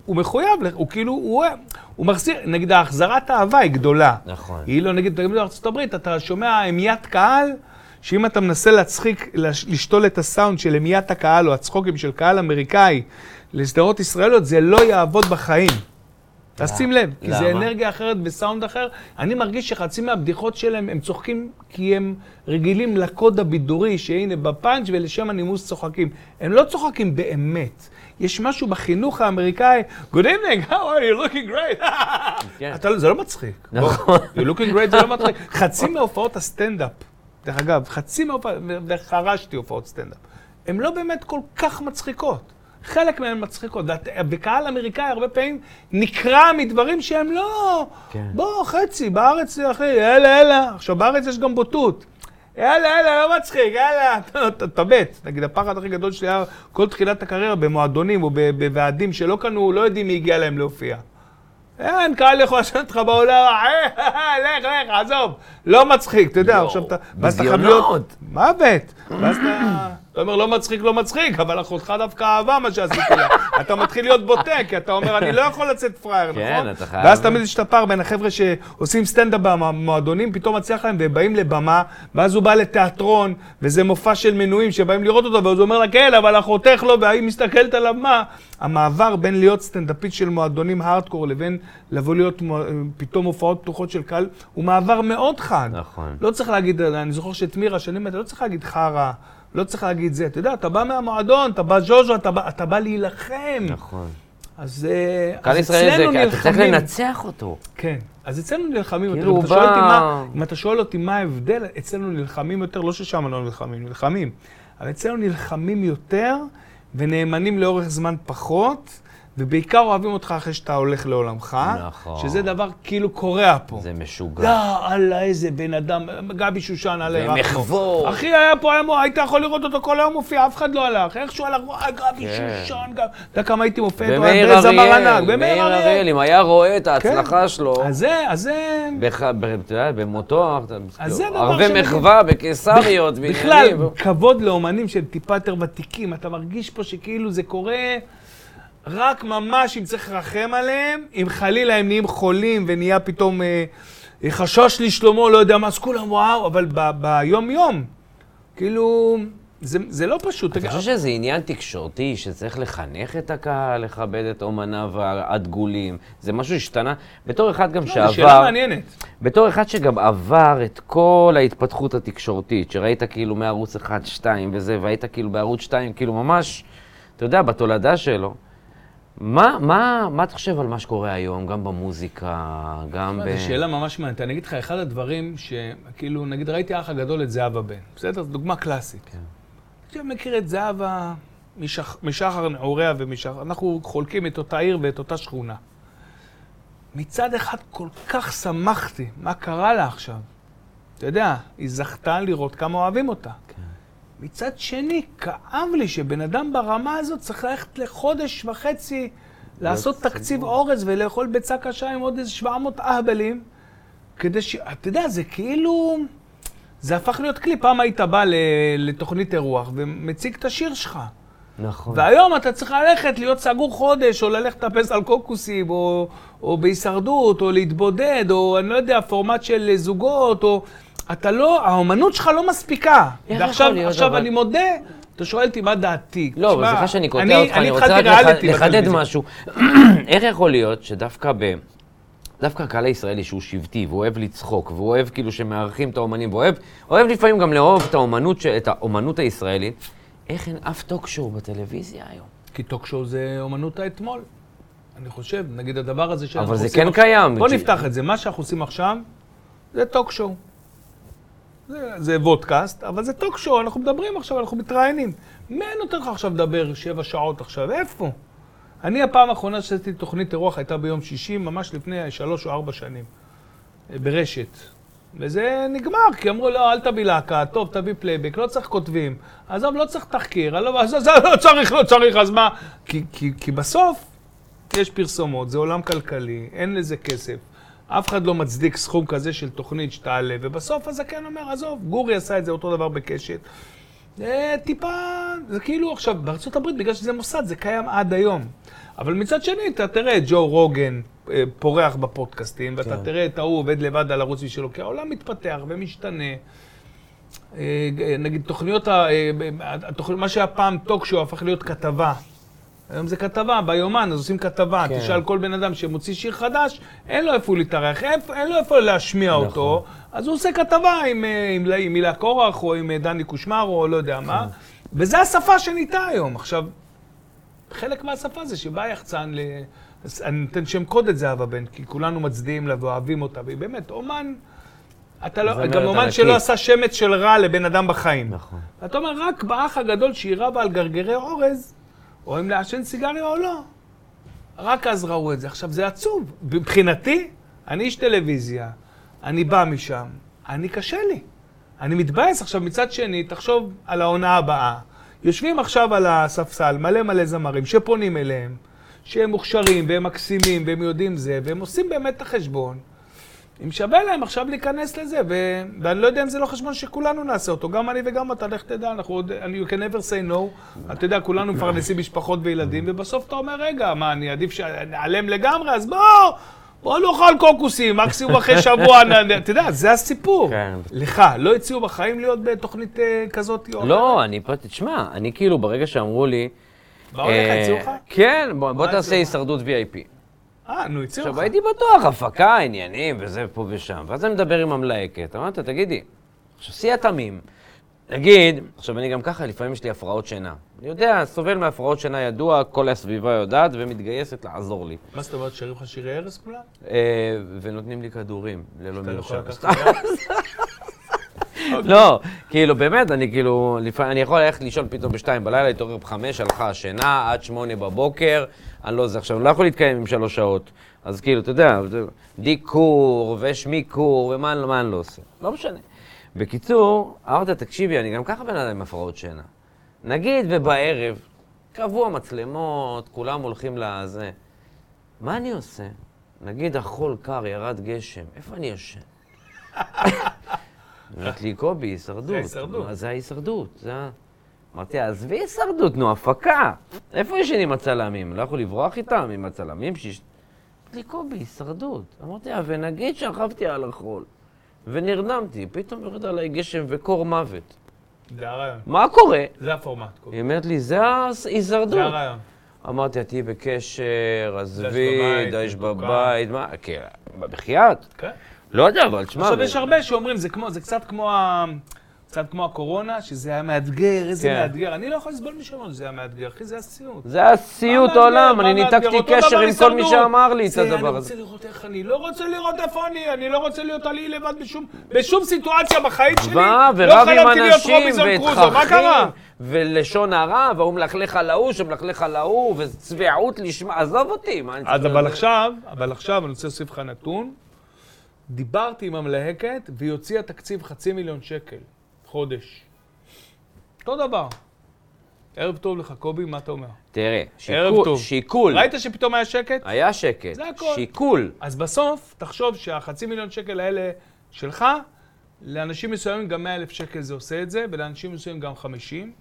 הוא מחויב, הוא כאילו, הוא, הוא מחזיר, נגיד ההחזרת האהבה היא גדולה. נכון. היא לא, נגיד, נגיד בארצות הברית, אתה שומע המיית קהל, שאם אתה מנסה להצחיק, לש- לשתול את הסאונד של המיית הקהל או הצחוקים של קהל אמריקאי לסדרות ישראליות, זה לא יעבוד בחיים. תשים לב, כי זה? אנרגיה אחרת וסאונד אחר. אני מרגיש שחצי מהבדיחות שלהם, הם צוחקים כי הם רגילים לקוד הבידורי, שהנה בפאנץ' ולשם הנימוס צוחקים. הם לא צוחקים באמת. יש משהו בחינוך האמריקאי, Good evening, how are you looking great? כן. אתה, לא- זה לא מצחיק. נכון. You looking great זה לא מצחיק. חצי מהופעות הסטנדאפ, דרך אגב, חצי מהופעות, ו- וחרשתי הופעות סטנדאפ, הן לא באמת כל כך מצחיקות. חלק מהן מצחיקות, וקהל אמריקאי הרבה פעמים נקרע מדברים שהם לא... כן. בוא, חצי, בארץ, אחי, יאללה, יאללה. עכשיו, בארץ יש גם בוטות. יאללה, יאללה, לא מצחיק, יאללה, ת- ת- תבט. נגיד, הפחד הכי גדול שלי היה כל תחילת הקריירה במועדונים או בוועדים שלא קנו, לא יודעים מי הגיע להם להופיע. אין, קהל יכול לשבת אותך בעולם, אה, לך, לך, עזוב. לא מצחיק, אתה יודע, עכשיו אתה... ביזיונות. מוות. ואז אתה... אתה אומר, לא מצחיק, לא מצחיק, אבל אחותך דווקא אהבה מה שעשיתי לה. אתה מתחיל להיות בוטה, כי אתה אומר, אני לא יכול לצאת פראייר, כן, נכון? אתה חייב. ואז תמיד יש את הפער בין החבר'ה שעושים סטנדאפ במועדונים, פתאום מצליח להם, והם באים לבמה, ואז הוא בא לתיאטרון, וזה מופע של מנויים שבאים לראות אותו, ואז הוא אומר לה, כן, אבל אחותך לא, והיא מסתכלת עליו, מה? המעבר בין להיות סטנדאפיסט של מועדונים הארדקור לבין לבוא להיות פתאום הופעות פתוחות של קהל, הוא מעבר מאוד חד. נכון. לא צריך להגיד, אני זוכר שאת מירה, שנים, אתה לא צריך להגיד חרא, לא צריך להגיד זה. אתה יודע, אתה בא מהמועדון, אתה בא ז'וז'ו, אתה בא, אתה בא להילחם. נכון. אז, אה, אז אצלנו זה, אתה צריך נלחמים. לנצח אותו. כן. אז אצלנו נלחמים כאילו יותר. אתה, הוא בא- מה, אם אתה שואל אותי מה ההבדל, אצלנו נלחמים יותר, לא ששם לא נלחמים, נלחמים. אבל אצלנו נלחמים יותר ונאמנים לאורך זמן פחות, ובעיקר אוהבים אותך אחרי שאתה הולך לעולמך. נכון. שזה דבר כאילו קורע פה. זה משוגע. לא, אללה, איזה בן אדם, גבי שושן עלי רחמו. ומחוור. אחי, היה פה, היה, היית יכול לראות אותו כל היום מופיע, אף אחד לא הלך. איכשהו הלך, וואי, גבי כן. שושן, גבי... אתה יודע כמה הייתי מופיע איתו? היה זמר אריאל, ענק, מאיר ומאיר אריאל, אם היה רואה את ההצלחה שלו, אז זה, אז זה... אתה יודע, במותו, זה דבר ערבי מחווה בקיסריות, בכלל. כבוד לאומנים שהם טיפה יותר ותיקים. אתה מרגיש פה שכאילו זה קורה רק ממש אם צריך לרחם עליהם, אם חלילה הם נהיים חולים ונהיה פתאום אה, אה, חשש לשלומו, לא יודע מה, אז כולם וואו, אבל ביום-יום, כאילו, זה, זה לא פשוט. אתה חושב שזה עניין תקשורתי, שצריך לחנך את הקהל, לכבד את אומניו הדגולים? זה משהו שהשתנה? בתור אחד גם לא, זו שאלה שעבר, מעניינת. בתור אחד שגם עבר את כל ההתפתחות התקשורתית, שראית כאילו מערוץ 1, 2 וזה, והיית כאילו בערוץ 2, כאילו ממש, אתה יודע, בתולדה שלו. מה, מה, מה אתה חושב על מה שקורה היום, גם במוזיקה, גם ב... זו שאלה ממש מעניינת. אני אגיד לך, אחד הדברים שכאילו, נגיד ראיתי האח הגדול את זהבה בן, בסדר? זו דוגמה קלאסית. כן. עכשיו מכיר את זהבה משח, משחר נעוריה ומשחר, אנחנו חולקים את אותה עיר ואת אותה שכונה. מצד אחד כל כך שמחתי, מה קרה לה עכשיו? אתה יודע, היא זכתה לראות כמה אוהבים אותה. מצד שני, כאב לי שבן אדם ברמה הזאת צריך ללכת לחודש וחצי לעשות תקציב אורז ולאכול ביצה קשה עם עוד איזה 700 אהבלים, כדי ש... אתה יודע, זה כאילו... זה הפך להיות כלי. פעם היית בא לתוכנית אירוח ומציג את השיר שלך. נכון. והיום אתה צריך ללכת להיות סגור חודש, או ללכת לטפס על קוקוסים, או, או בהישרדות, או להתבודד, או אני לא יודע, פורמט של זוגות, או... אתה לא, האומנות שלך לא מספיקה. איך ועכשיו, יכול להיות, עכשיו אני מודה, אתה שואל אותי מה דעתי. לא, אבל סליחה שאני קוטע אני- אותך, אני רוצה רק לחדד. משהו. איך יכול להיות שדווקא ב... דווקא הקהל הישראלי שהוא שבטי, והוא אוהב לצחוק, והוא אוהב כאילו שמארחים את האומנים, ואוהב אוהב לפעמים גם לאהוב את האומנות, ש- את האומנות הישראלית, איך אין אף טוק שואו בטלוויזיה היום? כי talk show זה אומנות האתמול. אני חושב, נגיד הדבר הזה שאנחנו אבל זה עושים כן עכשיו- קיים. בוא נפתח את זה. מה שאנחנו עושים עכשיו, זה talk show. זה, vodcast, אבל זה talk show, אנחנו מדברים עכשיו, אנחנו מתראיינים. מי נותן לך עכשיו לדבר שבע שעות עכשיו? איפה? אני הפעם האחרונה שעשיתי תוכנית אירוח הייתה ביום שישי, ממש לפני שלוש או ארבע שנים, אה, ברשת. וזה נגמר, כי אמרו, לא, אל תביא להקה, טוב, תביא פלייבק, לא צריך כותבים. עזוב, לא צריך תחקיר, לא, אז, לא צריך, לא צריך, אז מה? כי, כי, כי בסוף יש פרסומות, זה עולם כלכלי, אין לזה כסף. אף אחד לא מצדיק סכום כזה של תוכנית שתעלה, ובסוף הזקן אומר, עזוב, גורי עשה את זה אותו דבר בקשת. זה טיפה, זה כאילו עכשיו, בארצות הברית, בגלל שזה מוסד, זה קיים עד היום. אבל מצד שני, אתה תראה את ג'ו רוגן אה, פורח בפודקאסטים, ואתה כן. תראה את ההוא עובד לבד על ערוץ משלו, כי העולם מתפתח ומשתנה. אה, נגיד, תוכניות, ה- אה, מה שהיה פעם טוק שואו הפך להיות כתבה. היום זה כתבה, ביומן, אז עושים כתבה. כן. תשאל כל בן אדם שמוציא שיר חדש, אין לו איפה להתארח, איפה- אין לו איפה להשמיע נכון. אותו, אז הוא עושה כתבה עם, אה, עם, עם הילה קורח, או עם אה, דני קושמרו, או לא יודע מה. וזה השפה שניתה היום. עכשיו, חלק מהשפה זה שבא יחצן, ל... אני נותן שם קוד את זהבה בן, כי כולנו מצדיעים לה ואוהבים אותה, והיא באמת אומן, אתה לא, גם אומן. שלא עשה שמץ של רע לבן אדם בחיים. נכון. אתה אומר, רק באח הגדול שהיא רבה על גרגרי אורז, או אם לעשן סיגריה או לא. רק אז ראו את זה. עכשיו, זה עצוב. מבחינתי, אני איש טלוויזיה, אני בא משם, אני קשה לי. אני מתבאס. עכשיו, מצד שני, תחשוב על העונה הבאה. יושבים עכשיו על הספסל מלא מלא זמרים שפונים אליהם, שהם מוכשרים והם מקסימים והם יודעים זה, והם עושים באמת את החשבון. אם שווה להם עכשיו להיכנס לזה, ו... ואני לא יודע אם זה לא חשבון שכולנו נעשה אותו, גם אני וגם אתה, לך תדע, אנחנו עוד, אני, you can never say no, אתה יודע, כולנו מפרנסים משפחות וילדים, ובסוף אתה אומר, רגע, מה, אני עדיף שנעלם לגמרי, אז בוא, בוא נאכל קוקוסים, מקסימום אחרי שבוע, אתה יודע, זה הסיפור. כן. לך, לא הציעו בחיים להיות בתוכנית אה, כזאת? או לא, אני פה, תשמע, אני כאילו, ברגע שאמרו לי... באו לך, אה, הציעו לך? כן, בוא תעשה? הישרדות VIP. אה, נו, הציעו לך. עכשיו, הייתי בטוח, הפקה, עניינים, וזה פה ושם. ואז אני מדבר עם המלהקת, אמרתי, תגידי, עכשיו, שיא התמים. נגיד, עכשיו, אני גם ככה, לפעמים יש לי הפרעות שינה. אני יודע, סובל מהפרעות שינה ידוע, כל הסביבה יודעת, ומתגייסת לעזור לי. מה זאת אומרת, שרים לך שירי ערש כולם? אה, ונותנים לי כדורים, ללא לא מרשם. לקחת לא, כאילו, באמת, אני כאילו, אני יכול ללכת לישון פתאום בשתיים בלילה, להתעורר בחמש, הלכה השינה, עד שמונה בבוקר, אני לא זה. עכשיו, אני לא יכול להתקיים עם שלוש שעות. אז כאילו, אתה יודע, דיקור, ושמיקור, ומה מה אני לא עושה. לא משנה. בקיצור, אמרת, תקשיבי, אני גם ככה בן אדם עם הפרעות שינה. נגיד ובערב, קבוע מצלמות, כולם הולכים לזה. מה אני עושה? נגיד החול קר, ירד גשם, איפה אני ישן? אומרת לי, קובי, הישרדות. זה ההישרדות. זה ההישרדות? זה ה... אמרתי, עזבי הישרדות, נו, הפקה. איפה ישנים עם הצלמים? לא יכול לברוח איתם, עם הצלמים שיש... אמרתי לי, קובי, הישרדות. אמרתי לה, ונגיד שרכבתי על החול, ונרדמתי, פתאום יורד עליי גשם וקור מוות. זה הרעיון. מה קורה? זה הפורמט. קובי. היא אומרת לי, זה ההישרדות. זה הרעיון. אמרתי, את תהיי בקשר, עזבי, מתוקה. בבית, מה, כן, בחייאת. כן. לא יודע, אבל תשמע... עכשיו, יש הרבה שאומרים, זה כמו, זה קצת כמו ה... קצת כמו הקורונה, שזה היה מאתגר, איזה כן. מאתגר. אני לא יכול לסבול מי שאומר שזה היה מאתגר, אחי, זה הסיוט. זה היה סיוט מה עולם? אני מה? ניתקתי קשר עם כל מי. שאמר לי את הדבר אני הזה. רוצה לראות איך אני, לא רוצה לראות איפה אני, אני לא רוצה להיות עלי לבד בשום, בשום סיטואציה בחיים שלי. לא ורב עם חלמתי להיות אנשים, מה? ותככים, ולשון הרע, והוא מלכלך על ההוא, שמלכלך על ההוא, וצביעות לשמה, עזוב אותי, מה אני צריך... אז אבל? עכשיו, אבל עכשיו אני רוצה להוסיף לך נתון. דיברתי עם המלהקת והיא הוציאה תקציב חצי מיליון שקל, חודש. אותו דבר. ערב טוב לך, קובי, מה אתה אומר? תראה, שיקול. שיקול, ראית שפתאום היה שקט? היה שקט, זה הכל. שיקול. אז בסוף, תחשוב שהחצי מיליון שקל האלה שלך, לאנשים מסוימים גם 100 אלף שקל זה עושה את זה, ולאנשים מסוימים גם 50,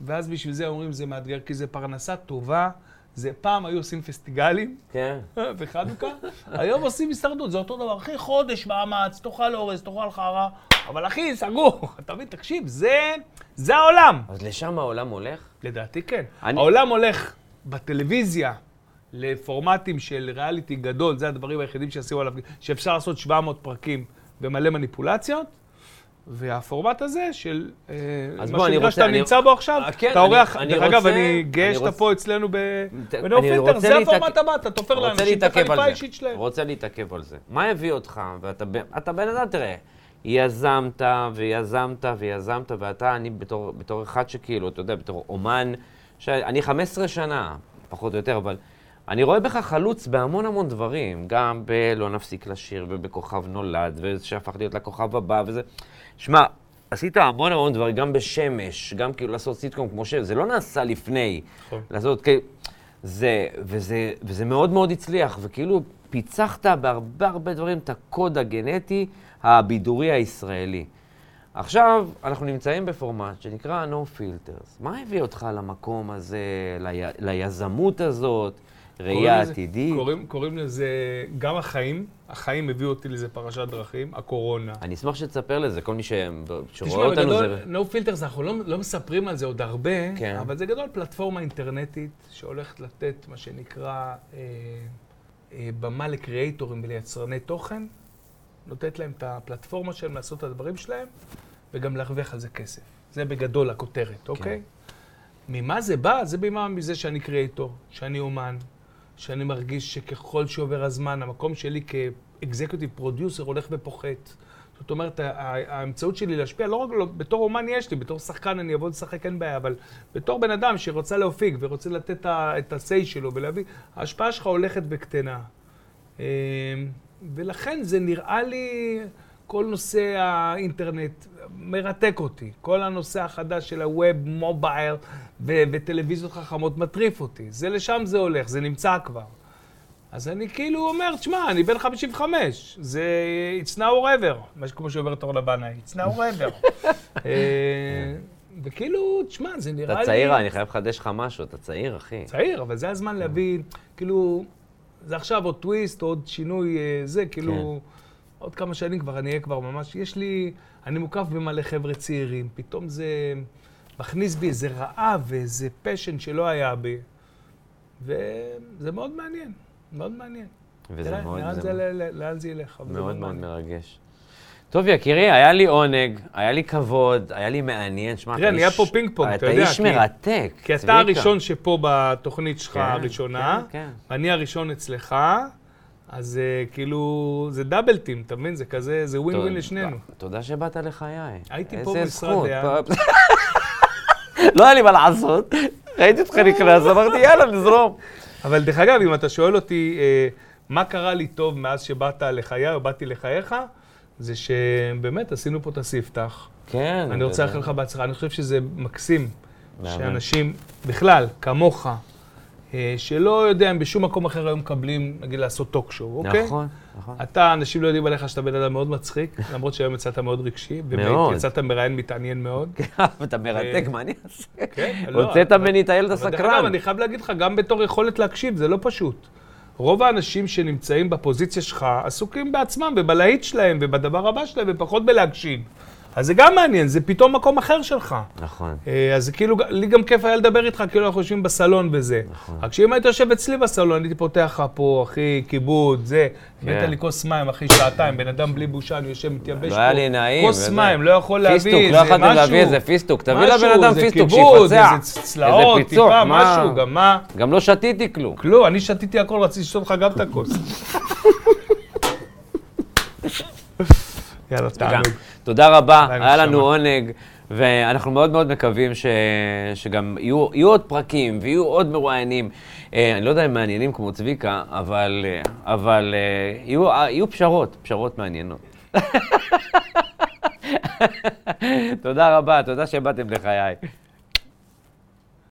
ואז בשביל זה אומרים זה מאתגר, כי זה פרנסה טובה. זה פעם היו עושים פסטיגלים כן. וחנוכה, היום עושים הישרדות, זה אותו דבר. אחי, חודש מאמץ, תאכל אורז, תאכל חרא, אבל אחי, סגור. אתה מבין, תקשיב, זה, זה העולם. אז לשם העולם הולך? לדעתי כן. אני- העולם הולך בטלוויזיה לפורמטים של ריאליטי גדול, זה הדברים היחידים שעשו עליו, שאפשר לעשות 700 פרקים ומלא מניפולציות. והפורמט הזה של אה, מה שנקרא שאתה אני- נמצא בו עכשיו, אה, כן, אתה אורח, דרך אגב, אני גאה שאתה פה אצלנו ב- ת- בנאו אני פילטר, זה הפורמט הבא, אתה תופר לאנשים את החליפה. האישית שלהם. רוצה להתעכב על זה. מה הביא אותך, ואתה בן אדם, תראה, יזמת ויזמת ויזמת, ואתה, אני בתור, בתור אחד שכאילו, אתה יודע, בתור אומן, שאני 15 שנה, פחות או יותר, אבל אני רואה בך חלוץ בהמון המון דברים, גם ב"לא נפסיק לשיר" וב"כוכב נולד", ושהפך להיות לכוכב הבא וזה. שמע, עשית המון המון דברים, גם בשמש, גם כאילו לעשות סיטקום כמו ש... זה לא נעשה לפני. נכון. לעשות כאילו... זה, וזה, וזה מאוד מאוד הצליח, וכאילו פיצחת בהרבה הרבה דברים את הקוד הגנטי הבידורי הישראלי. עכשיו, אנחנו נמצאים בפורמט שנקרא No Filters. מה הביא אותך למקום הזה, לי, ליזמות הזאת, ראייה עתידית? קוראים, קוראים לזה גם החיים, החיים הביאו אותי לזה פרשת דרכים, הקורונה. אני אשמח שתספר לזה, כל מי ש... שרואה תשמע, אותנו בגדול, זה... no filters, אנחנו לא, לא מספרים על זה עוד הרבה, כן. אבל זה גדול פלטפורמה אינטרנטית שהולכת לתת מה שנקרא אה, אה, במה לקריאייטורים וליצרני תוכן, נותנת להם את הפלטפורמה שלהם לעשות את הדברים שלהם, וגם להרוויח על זה כסף. זה בגדול הכותרת, אוקיי? ממה זה בא? זה בא מזה שאני קריאייטור, שאני אומן, שאני מרגיש שככל שעובר הזמן, המקום שלי כאקזקיוטיב פרודיוסר הולך ופוחת. זאת אומרת, האמצעות שלי להשפיע, לא רק לא, בתור אומן יש לי, בתור שחקן אני אבוא לשחק, אין בעיה, אבל בתור בן אדם שרוצה להופיק ורוצה לתת את ה-say שלו ולהביא, ההשפעה שלך הולכת וקטנה. אה, ולכן זה נראה לי, כל נושא האינטרנט מרתק אותי. כל הנושא החדש של הווב, מובייל ו- וטלוויזיות חכמות מטריף אותי. זה לשם זה הולך, זה נמצא כבר. אז אני כאילו אומר, תשמע, אני בן 55, זה it's now or ever, מה שכמו שאומרת אורנה בנאי, it's now or ever. אה, וכאילו, תשמע, זה נראה אתה לי... צעיר, אני חייב לחדש לך משהו, אתה צעיר, אחי. צעיר, אבל זה הזמן להביא, כאילו, זה עכשיו עוד טוויסט, עוד שינוי אה, זה, כאילו, עוד כמה שנים כבר אני אהיה כבר ממש, יש לי, אני מוקף במלא חבר'ה צעירים, פתאום זה מכניס בי איזה רעב ואיזה passion שלא היה בי, וזה מאוד מעניין, מאוד מעניין. וזה תראה, מאוד, לאן זה זה, לאן זה ילך, אבל זה מאוד מאוד מעניין. מרגש. טוב, יקירי, היה לי עונג, היה לי כבוד, היה לי מעניין. שמע, תראה, נהיה פה פינג פונג, אתה יודע, אתה איש כי- מרתק, כי אתה. הראשון שפה בתוכנית שלך כן, הראשונה, כן, כן. אני הראשון אצלך, אז אה, כאילו, זה דאבל טים, אתה מבין? זה כזה, זה ווין ווין לשנינו. תודה שבאת לחיי. הייתי פה במשרד. לא היה לי מה לעשות, ראיתי אותך נכנס, אמרתי, יאללה, נזרום. אבל דרך אגב, אם אתה שואל אותי אה, מה קרה לי טוב מאז שבאת לחיי או באתי לחייך, זה שבאמת עשינו פה את הספתח. כן. אני רוצה לאחל לך בהצלחה. אני חושב שזה מקסים. שאנשים, בכלל, כמוך, שלא יודע אם בשום מקום אחר היו מקבלים, נגיד, לעשות טוק שואו, אוקיי? נכון, נכון. אתה, אנשים לא יודעים עליך שאתה בן אדם מאוד מצחיק, למרות שהיום יצאת מאוד רגשי. מאוד. יצאת מראיין מתעניין מאוד. אתה מרתק, מה אני אעשה? כן, לא, הוצאת אבל- ממני את הילד אבל הסקרן. אני חייב להגיד לך, גם בתור יכולת להקשיב, זה לא פשוט. רוב האנשים שנמצאים בפוזיציה שלך עסוקים בעצמם ובלהיט שלהם ובדבר הבא שלהם ופחות בלהקשיב. אז זה גם מעניין, זה פתאום מקום אחר שלך. נכון. אה, אז זה כאילו, לי גם כיף היה לדבר איתך, כאילו אנחנו יושבים בסלון וזה. נכון. רק שאם היית יושב אצלי בסלון, הייתי פותח לך פה, אחי, כיבוד, זה. הבאת לי כוס מים, אחי, שעתיים, בן אדם בלי בושה, אני יושב, מתייבש פה. לא היה לי נעים. כוס. מים, לא יכול להביא, פיסטוק, זה לא יכולתם משהו. להביא איזה פיסטוק. תביא משהו, לבן אדם פיסטוק, שיפצח. איזה צלעות, איזה טיפה? משהו, גם מה? גם לא שתיתי כלום. כלום, אני שתיתי הכל, רציתי לשתות לך גם את הכוס. יאללה, תענוג. תודה רבה, היה לנו. עונג, ואנחנו מאוד מאוד מקווים ש... שגם יהיו, יהיו עוד פרקים ויהיו עוד מרואיינים. אה, אני לא יודע אם מעניינים כמו צביקה, אבל, אה, אבל אה, יהיו, אה, יהיו פשרות, פשרות מעניינות. תודה רבה, תודה שבאתם לחיי.